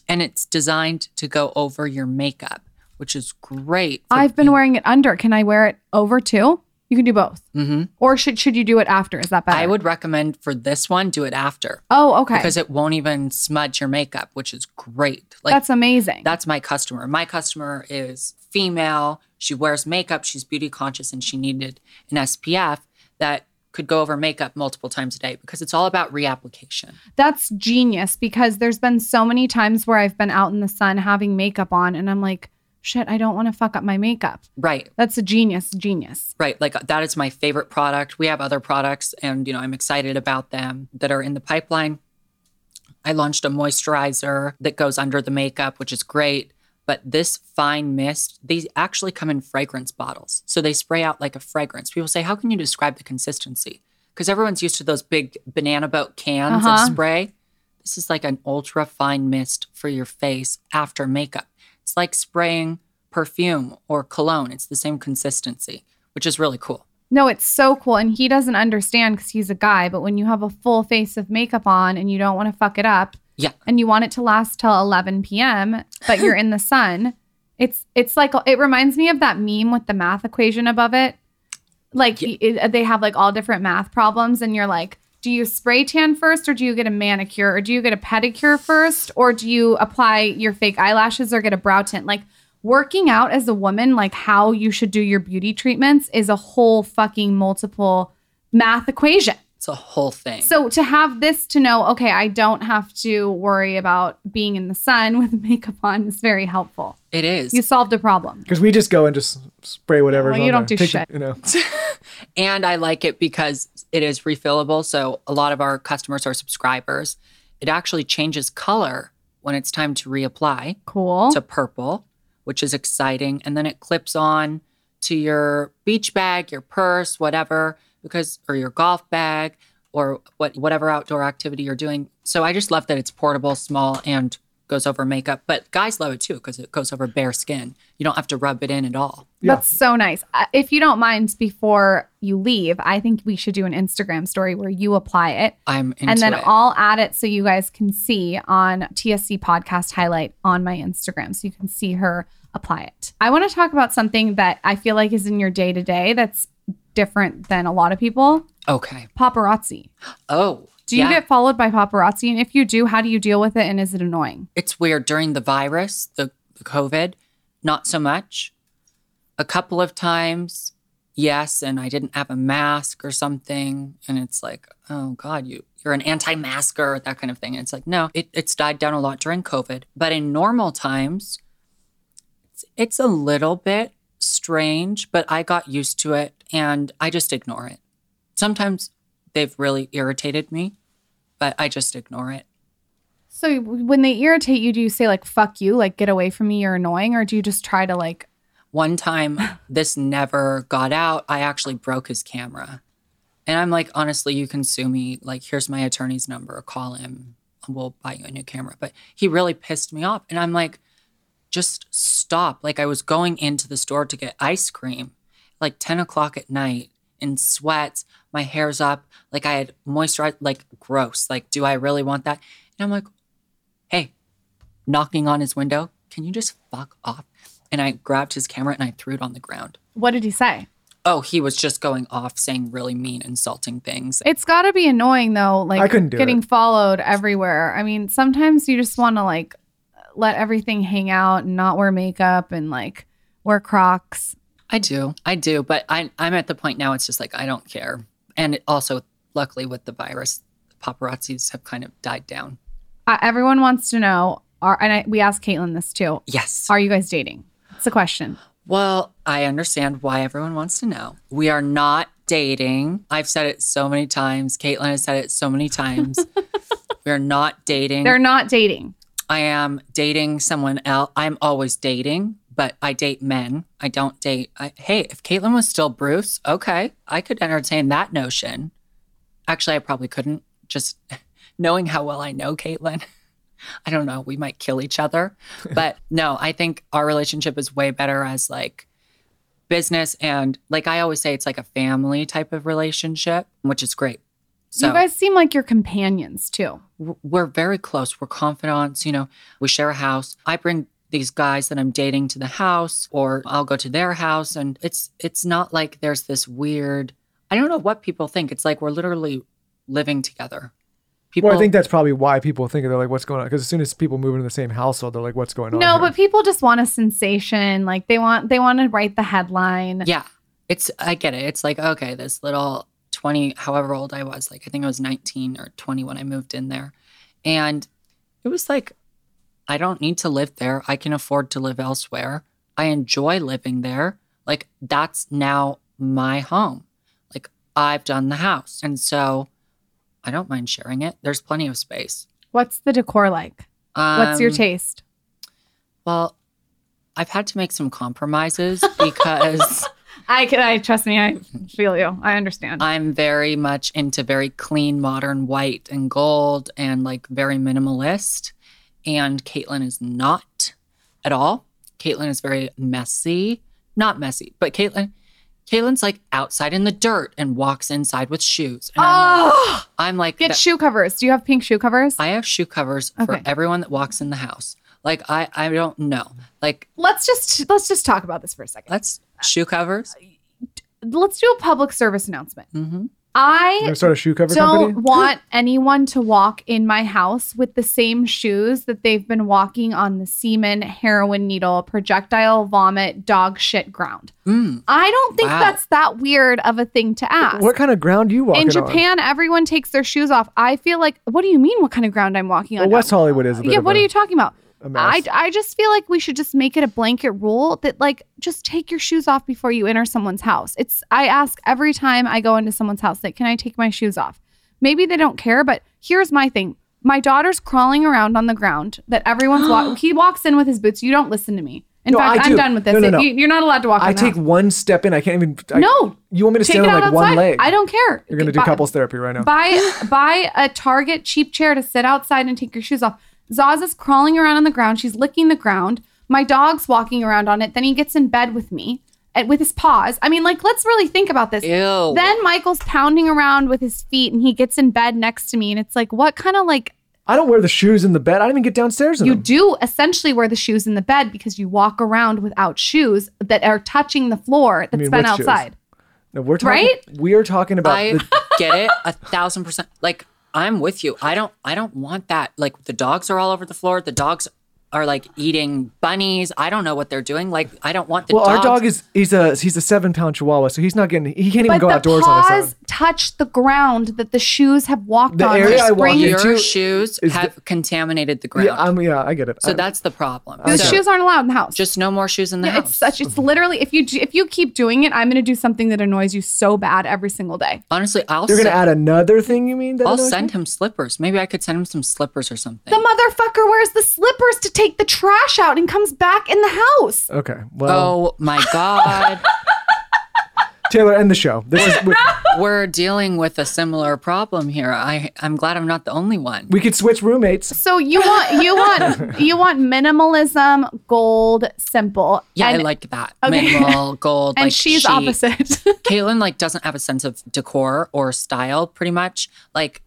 And it's designed to go over your makeup, which is great. I've been wearing it under. Can I wear it over too? You can do both. hmm Or should should you do it after? Is that better? I would recommend for this one, do it after Oh, okay. because it won't even smudge your makeup, which is great. Like That's amazing. That's my customer. My customer is female. She wears makeup. She's beauty conscious and she needed an SPF that could go over makeup multiple times a day because it's all about reapplication. That's genius because there's been so many times where I've been out in the sun having makeup on and I'm like, shit, I don't want to fuck up my makeup. Right. That's a genius, genius. Right. Like that is my favorite product. We have other products and you know, I'm excited about them that are in the pipeline. I launched a moisturizer that goes under the makeup, which is great. But this fine mist, these actually come in fragrance bottles. So they spray out like a fragrance. People say, How can you describe the consistency? Because everyone's used to those big banana boat cans Uh-huh. of spray. This is like an ultra fine mist for your face after makeup. It's like spraying perfume or cologne. It's the same consistency, which is really cool. No, it's so cool. And he doesn't understand because he's a guy. But when you have a full face of makeup on and you don't want to fuck it up Yeah. and you want it to last till 11 p.m., but you're in the sun, it's it's like it reminds me of that meme with the math equation above it. Like it- they have like all different math problems, and you're like, do you spray tan first, or do you get a manicure, or do you get a pedicure first, or do you apply your fake eyelashes or get a brow tint? Like working out as a woman, like how you should do your beauty treatments, is a whole fucking multiple math equation. It's a whole thing. So to have this to know, okay, I don't have to worry about being in the sun with makeup on is very helpful. it is. You solved a problem. Because we just go and just spray whatever. Well, you don't do shit. You know, And I like it because it is refillable. So a lot of our customers are subscribers. It actually changes color when it's time to reapply Cool. to purple, which is exciting. And then it clips on to your beach bag, your purse, whatever, because or your golf bag or what whatever outdoor activity you're doing. So I just love that it's portable, small, and goes over makeup. But guys love it too because it goes over bare skin. You don't have to rub it in at all. Yeah. That's so nice. Uh, If you don't mind, before you leave, I think we should do an Instagram story where you apply it. I'm into and then it. I'll add it so you guys can see on TSC podcast highlight on my Instagram so you can see her apply it. I want to talk about something that I feel like is in your day to day that's different than a lot of people okay. paparazzi. Oh. Do you yeah. get followed by paparazzi? And if you do, how do you deal with it? And is it annoying? it's weird during the virus, the, the COVID, not so much. A couple of times, yes, and I didn't have a mask or something, and it's like, oh God, you you're an anti-masker, that kind of thing. And it's like, no, it, it's died down a lot during COVID, but in normal times, it's, it's a little bit strange, but I got used to it and I just ignore it. Sometimes they've really irritated me, but I just ignore it. So when they irritate you, do you say like "fuck you," like "get away from me," you're annoying, or do you just try to like? One time, this never got out. I actually broke his camera. And I'm like, honestly, you can sue me. Like, here's my attorney's number. Call him. We'll buy you a new camera. But he really pissed me off. And I'm like, just stop. Like, I was going into the store to get ice cream, like 10 o'clock at night in sweats. My hair's up. Like, I had moisturized, like, gross. Like, do I really want that? And I'm like, hey, knocking on his window, can you just fuck off? And I grabbed his camera and I threw it on the ground. What did he say? Oh, he was just going off saying really mean, insulting things. It's got to be annoying though, like I couldn't do getting it. followed everywhere. I mean, sometimes you just want to like let everything hang out and not wear makeup and like wear Crocs. I do. I do. But I, I'm at the point now, it's just like, I don't care. And also, luckily, with the virus, paparazzis have kind of died down. Uh, everyone wants to know. Are and I, we asked Caitlyn this too. Yes. Are you guys dating? It's a question. Well, I understand why everyone wants to know. We are not dating. I've said it so many times. Caitlyn has said it so many times. we are not dating. They're not dating. I am dating someone else. I'm always dating, but I date men. I don't date. I, hey, if Caitlyn was still Bruce, okay, I could entertain that notion. Actually, I probably couldn't. Just knowing how well I know Caitlyn, I don't know. We might kill each other, but no, I think our relationship is way better as like business and like I always say, it's like a family type of relationship, which is great. So you guys seem like you're companions too. we're very close. We're confidants. You know, we share a house. I bring these guys that I'm dating to the house or I'll go to their house and it's it's not like there's this weird I don't know what people think. It's like we're literally living together. People Well, I think that's probably why people think they're like, "What's going on?" Because as soon as people move into the same household, they're like, "What's going on?" No, here?" but people just want a sensation. Like they want they want to write the headline. Yeah. It's I get it. It's like, okay, this little 20, however old I was, like I think I was 19 or 20 when I moved in there. And it was like, I don't need to live there. I can afford to live elsewhere. I enjoy living there. Like that's now my home. Like I've done the house. And so I don't mind sharing it. There's plenty of space. What's the decor like? What's your Um, taste? Well, I've had to make some compromises because I can I trust me, I feel you. I understand. I'm very much into very clean, modern white and gold and like very minimalist. And Caitlyn is not at all. Caitlyn is very messy. Not messy, but Caitlyn, Caitlyn's like outside in the dirt and walks inside with shoes. And I'm like, oh, I'm like get that- shoe covers. Do you have pink shoe covers? I have shoe covers for everyone that walks in the house. Like I, I don't know. Like let's just let's just talk about this for a second. let's shoe covers. Let's do a public service announcement. hmm You're I start a shoe cover don't company. want anyone to walk in my house with the same shoes that they've been walking on the semen, heroin needle, projectile vomit, dog shit ground. Mm. I don't think Wow. that's that weird of a thing to ask. What kind of ground you walking in on? Japan, everyone takes their shoes off. I feel like, what do you mean? What kind of ground I'm walking on? Well, now? West Hollywood is a bit yeah, what are you talking about? I, I just feel like we should just make it a blanket rule that like just take your shoes off before you enter someone's house. It's I ask every time I go into someone's house like can I take my shoes off? Maybe they don't care, but here's my thing. My daughter's crawling around on the ground that everyone's walk he walks in with his boots. You don't listen to me. In No, fact, I I'm do. done with this. No, no, no. You, are not allowed to walk I take one step in. I can't even. I, No. You want me to stand on like one leg? I don't care. You're gonna do Buy- couples therapy right now. Buy buy a Target cheap chair to sit outside and take your shoes off. Zaza's crawling around on the ground. She's licking the ground. My dog's walking around on it. Then he gets in bed with me and with his paws. I mean, like, let's really think about this. Ew. Then Michael's pounding around with his feet and he gets in bed next to me. And it's like, what kind of like I don't wear the shoes in the bed. I don't even get downstairs in you them. do essentially wear the shoes in the bed because you walk around without shoes that are touching the floor that's mean, been which shoes? outside. No, we're talking. Right? We are talking about. I the, get it a thousand percent. Like I'm with you. I don't. I don't want that. Like the dogs are all over the floor. The dogs are like eating bunnies. I don't know what they're doing. Like I don't want the. well, our dog is he's a he's a seven pound Chihuahua, so he's not getting. He can't even But go the outdoors on his own. touch the ground that the shoes have walked The on. area I walk into- Your shoes is the- have contaminated the ground. Yeah, I'm. Yeah, I get it. so I'm- that's the problem. Those So shoes aren't allowed in the house. just no more shoes in the Yeah, house. it's such. It's literally if you if you keep doing it, I'm going to do something that annoys you so bad every single day. Honestly, I'll You're gonna send, add another thing. You mean? That I'll send you? him slippers. Maybe I could send him some slippers or something. The motherfucker wears the slippers to take the trash out and comes back in the house. Okay. Well, oh my god. Taylor, end the show. This is. We, We're dealing with a similar problem here. I I'm glad I'm not the only one. we could switch roommates. So you want you want you want minimalism, gold, simple. yeah, and, I like that. Okay. Minimal gold. and like she's chic. opposite. Caitlyn like doesn't have a sense of decor or style pretty much. Like,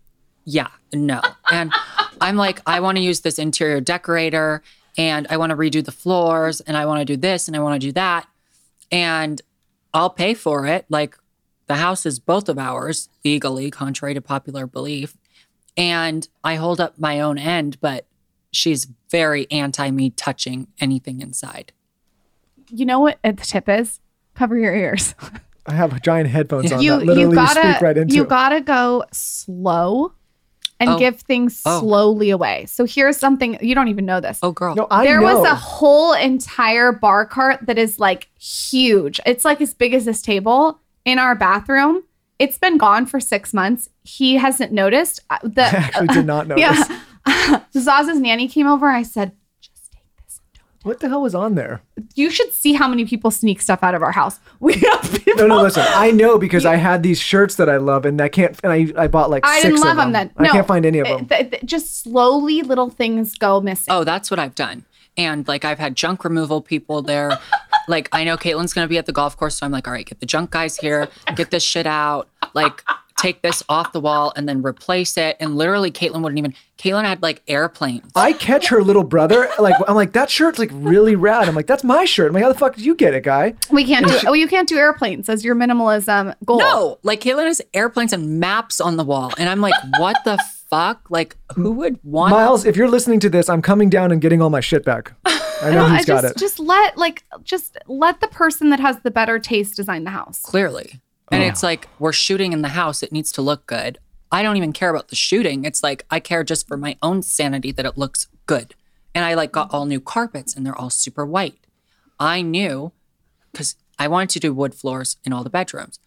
yeah, no. And I'm like, I want to use this interior decorator and I want to redo the floors and I want to do this and I want to do that. And I'll pay for it. Like the house is both of ours legally, contrary to popular belief. And I hold up my own end, but she's very anti me touching anything inside. you know what the tip is? Cover your ears. I have giant headphones on you that literally you gotta speak right into. you gotta go slow and Oh. give things Oh. slowly away. So here's something you don't even know this. Oh, girl. no, I there know. was a whole entire bar cart that is like huge. It's like as big as this table in our bathroom. It's been gone for six months. He hasn't noticed. Uh, The, I actually did not notice. yeah. Zaza's nanny came over. I said, just take this. and don't What the hell was on there? you should see how many people sneak stuff out of our house. We have people. No, no, listen. I know because I had these shirts that I love, and I can't. And I, I bought like I 6 didn't of love them then. No, I can't find any of Uh, them. th- th- just slowly, little things go missing. Oh, that's what I've done. And like I've had junk removal people there. like I know Caitlyn's gonna be at the golf course, so I'm like, all right, get the junk guys here, get this shit out. Like take this off the wall and then replace it. And literally, Caitlyn wouldn't even. Caitlyn had like airplanes. I catch her little brother. Like I'm like that shirt's like really rad. I'm like that's my shirt. I'm like how the fuck did you get it, guy? We can't do. Oh, you can't do airplanes as your minimalism goal. No, like Caitlyn has airplanes and maps on the wall, and I'm like, what the fuck? Like, who would want? Miles, if you're listening to this, I'm coming down and getting all my shit back. I know I he's got just it. just let like just let the person that has the better taste design the house. Clearly, and Oh. it's like we're shooting in the house. It needs to look good. I don't even care about the shooting. It's like I care just for my own sanity that it looks good. And I like got all new carpets, and they're all super white. I knew because I wanted to do wood floors in all the bedrooms.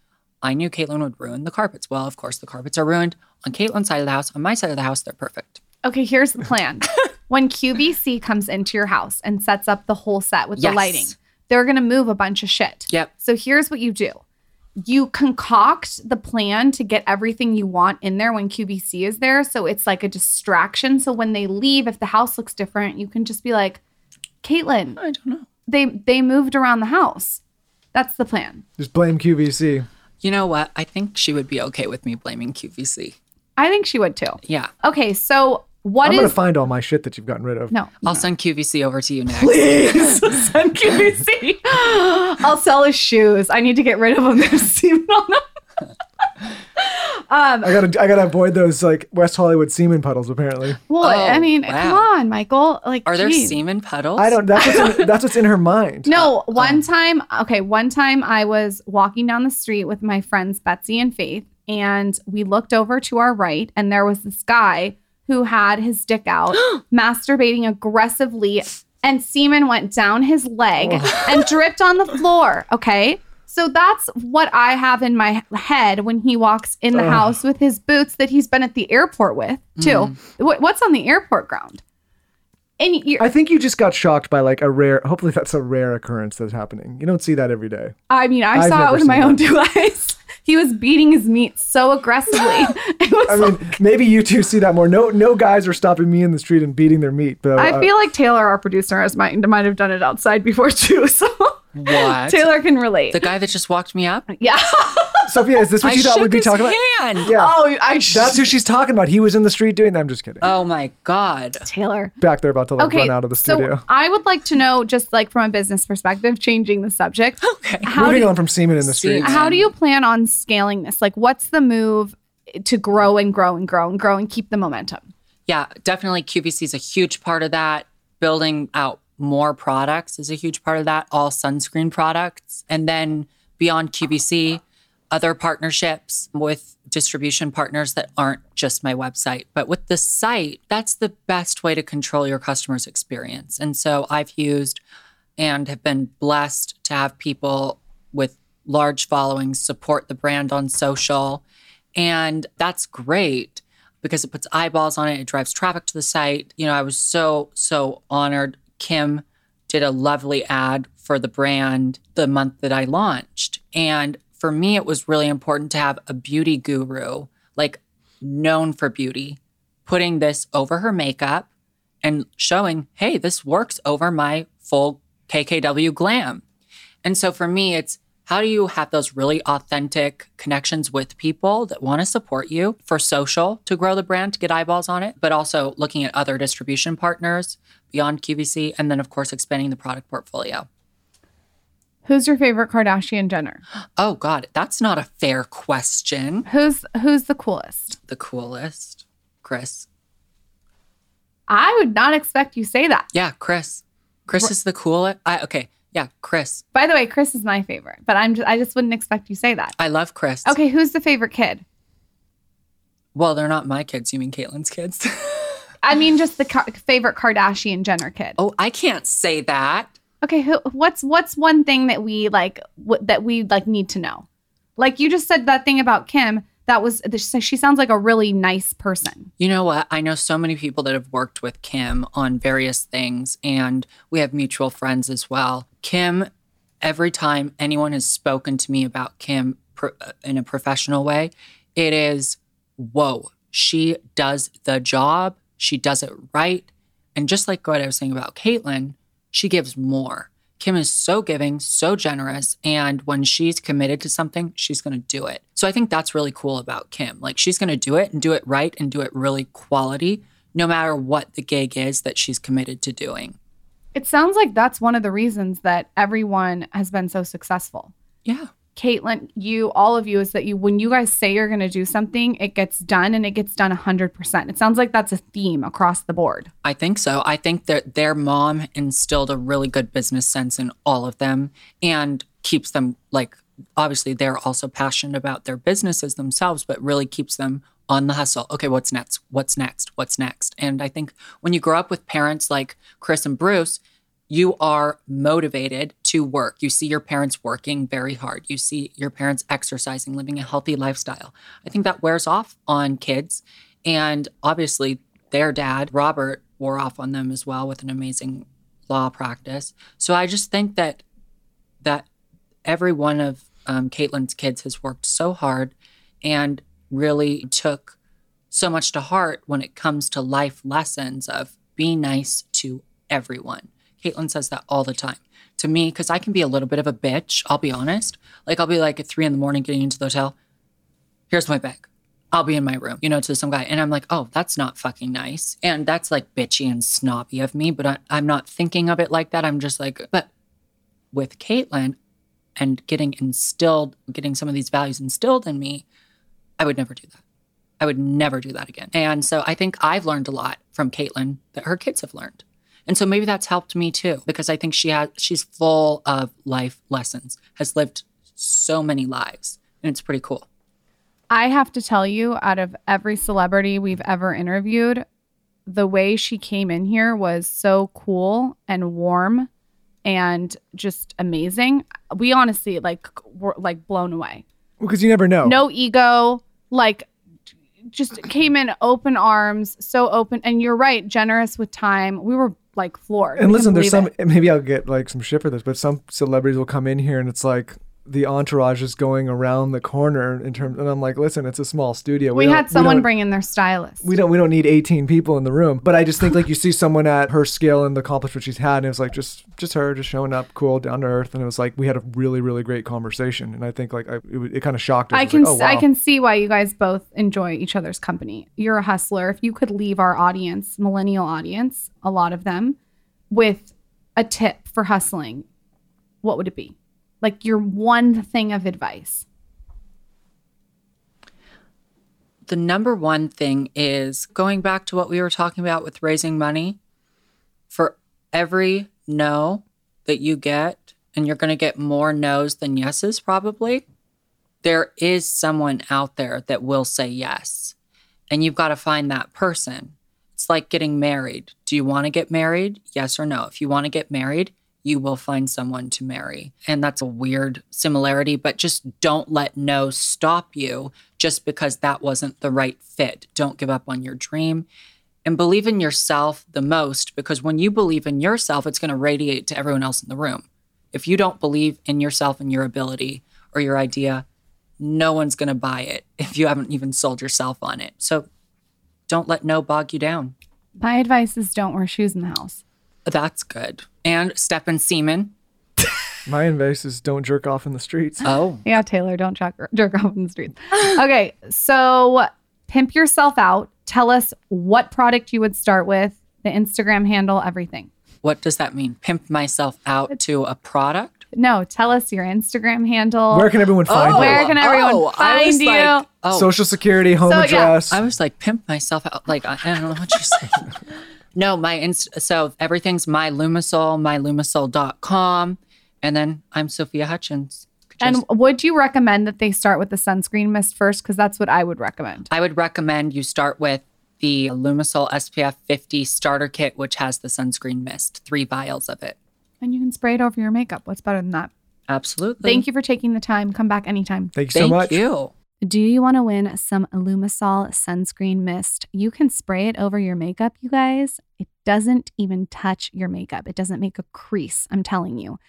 I knew Caitlyn would ruin the carpets. Well, of course, the carpets are ruined on Caitlyn's side of the house. On my side of the house, they're perfect. Okay, here's the plan. when QVC comes into your house and sets up the whole set with Yes. the lighting, they're going to move a bunch of shit. Yep. So here's what you do. You concoct the plan to get everything you want in there when QVC is there. So it's like a distraction. So when they leave, if the house looks different, you can just be like, Caitlyn, I don't know. they they moved around the house. That's the plan. Just blame QVC. You know what? I think she would be okay with me blaming QVC. I think she would too. Yeah. Okay, so what I'm is gonna find all my shit that you've gotten rid of. no? I'll send QVC over to you next. Please send QVC. I'll sell his shoes. I need to get rid of them. There's semen on them. Um, I gotta I gotta avoid those like West Hollywood semen puddles. Apparently, Well, I Oh, mean, wow. come on, Michael. Like, Are there geez. semen puddles? I don't. That's what's in, that's what's in her mind. No, oh. one time, okay, one time I was walking down the street with my friends Betsy and Faith, and we looked over to our right, and there was this guy who had his dick out, masturbating aggressively, and semen went down his leg oh. and dripped on the floor. Okay. So that's what I have in my head when he walks in the house with his boots that he's been at the airport with, too. Mm. What- What's on the airport ground? And you're, I think you just got shocked by like a rare. Hopefully, that's a rare occurrence that's happening. You don't see that every day. I mean, I I've saw it never with my seen own that. two eyes. He was beating his meat so aggressively. I mean, maybe you two see that more. No, no guys are stopping me in the street and beating their meat. But I uh, feel like Taylor, our producer, has might might have done it outside before too. So What? Taylor can relate. The guy that just walked me up? yeah. Sophia, is this what I you thought we'd be his talking about? Yeah, Oh, I that's who she's talking about. He was in the street doing that. I'm just kidding. Oh my God. Taylor. Back there, about to like Okay, run out of the studio. so I would like to know, just like from a business perspective, changing the subject. Okay. How Moving do, on from semen in the street. How do you plan on scaling this? Like, what's the move to grow and grow and grow and grow and keep the momentum? Yeah, definitely QVC is a huge part of that. Building out more products is a huge part of that, all sunscreen products. And then beyond QVC, other partnerships with distribution partners that aren't just my website. But with the site, that's the best way to control your customer's experience. And so I've used and have been blessed to have people with large followings support the brand on social. And that's great because it puts eyeballs on it, it drives traffic to the site. You know, I was so, so honored. Kim did a lovely ad for the brand the month that I launched. And for me, it was really important to have a beauty guru, like known for beauty, putting this over her makeup and showing, hey, this works over my full KKW glam. And so for me, it's how do you have those really authentic connections with people that want to support you for social to grow the brand, to get eyeballs on it, but also looking at other distribution partners beyond QVC, and then, of course, expanding the product portfolio. Who's your favorite Kardashian Jenner? Oh, God, that's not a fair question. Who's who's the coolest? The coolest, Kris. I would not expect you say that. Yeah, Kris. Kris is the coolest. I, okay, yeah, Kris. By the way, Kris is my favorite, but I'm just, I just wouldn't expect you say that. I love Kris. Okay, who's the favorite kid? Well, they're not my kids. You mean Caitlyn's kids? I mean, just the Ka- favorite Kardashian Jenner kid. oh, I can't say that. Okay, who, what's what's one thing that we like w- that we like need to know? Like you just said that thing about Kim. That was she sounds like a really nice person. You know what? I know so many people that have worked with Kim on various things, and we have mutual friends as well. Kim, every time anyone has spoken to me about Kim pro- uh, in a professional way, it is, whoa, she does the job, she does it right. And just like what I was saying about Caitlyn, she gives more. Kim is so giving, so generous. And when she's committed to something, she's going to do it. So I think that's really cool about Kim. Like she's going to do it and do it right and do it really quality, no matter what the gig is that she's committed to doing. It sounds like that's one of the reasons that everyone has been so successful. Yeah. Caitlyn, you, all of you, is that you, when you guys say you're going to do something, it gets done and it gets done 100%. It sounds like that's a theme across the board. I think so. I think that their mom instilled a really good business sense in all of them and keeps them like, obviously, they're also passionate about their businesses themselves, but really keeps them on the hustle. Okay, what's next? What's next? What's next? And I think when you grow up with parents like Kris and Bruce, you are motivated to work. You see your parents working very hard. You see your parents exercising, living a healthy lifestyle. I think that wears off on kids. And obviously, their dad, Robert, wore off on them as well with an amazing law practice. So I just think that that every one of um, Caitlyn's kids has worked so hard and really took so much to heart when it comes to life lessons of be nice to everyone. Caitlyn says that all the time to me because I can be a little bit of a bitch. I'll be honest. Like I'll be like at three in the morning getting into the hotel. Here's my bag. I'll be in my room, you know, to some guy. And I'm like, oh, that's not fucking nice. And that's like bitchy and snobby of me, but I, I'm not thinking of it like that. I'm just like, but with Caitlyn and getting instilled, getting some of these values instilled in me, I would never do that. I would never do that again. And so I think I've learned a lot from Caitlyn that her kids have learned. And so maybe that's helped me too, because I think she has she's full of life lessons, has lived so many lives, and it's pretty cool. I have to tell you, out of every celebrity we've ever interviewed, the way she came in here was so cool and warm and just amazing. We honestly like were like blown away. Because you never know. No ego, like just came in open arms, so open. And you're right, generous with time. We were like floored. And listen, there's some. it. Maybe I'll get like some shit for this, but some celebrities will come in here and it's like the entourage is going around the corner in terms, and I'm like, listen, it's a small studio. We, don't- had someone don't- bring in their stylist. We don't. We don't need 18 people in the room. But I just think like you see someone at her scale and the accomplishment she's had, and it was like just just her just showing up, cool, down to earth, and it was like we had a really really great conversation. And I think like I, it, it kind of shocked us. I It can like, oh, I can see why you guys both enjoy each other's company. You're a hustler. If you could leave our audience, millennial audience, a lot of them, with a tip for hustling, what would it be? Like your one thing of advice. The number one thing is going back to what we were talking about with raising money. For every no that you get, and you're going to get more no's than yeses probably, there is someone out there that will say yes. And you've got to find that person. It's like getting married. Do you want to get married? Yes or no? If you want to get married, you will find someone to marry. And that's a weird similarity, but just don't let no stop you just because that wasn't the right fit. Don't give up on your dream and believe in yourself the most because when you believe in yourself, it's going to radiate to everyone else in the room. If you don't believe in yourself and your ability or your idea, no one's going to buy it if you haven't even sold yourself on it. So don't let no bog you down. My advice is don't wear shoes in the house. That's good. And step in semen. My advice is don't jerk off in the streets. Oh, Yeah, Taylor, don't jerk, jerk off in the streets. okay, so pimp yourself out. Tell us what product you would start with, the Instagram handle, everything. what does that mean? Pimp myself out to a product? No, tell us your Instagram handle. Where can everyone find Oh, Where can everyone oh, find you? like- oh, Social security, home So, yeah. address. I was like pimp myself out. Like I, I don't know what you're saying. no, my inst- so everything's my Lumasol, mylumasol.com, and then I'm Sophia Hutchins. and would you recommend that they start with the sunscreen mist first? Because that's what I would recommend. I would recommend you start with the Lumasol SPF 50 starter kit, which has the sunscreen mist, three vials of it. And you can spray it over your makeup. What's better than that? Absolutely. Thank you for taking the time. Come back anytime. Thank you Thank so much. you. Do you want to win some Lumasol sunscreen mist? You can spray it over your makeup, you guys. It doesn't even touch your makeup. It doesn't make a crease, I'm telling you.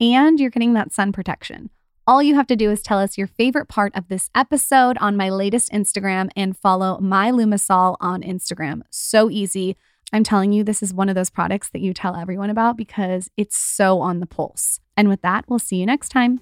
And you're getting that sun protection. All you have to do is tell us your favorite part of this episode on my latest Instagram and follow my Lumasol on Instagram. So easy. I'm telling you, this is one of those products that you tell everyone about because it's so on the pulse. And with that, we'll see you next time.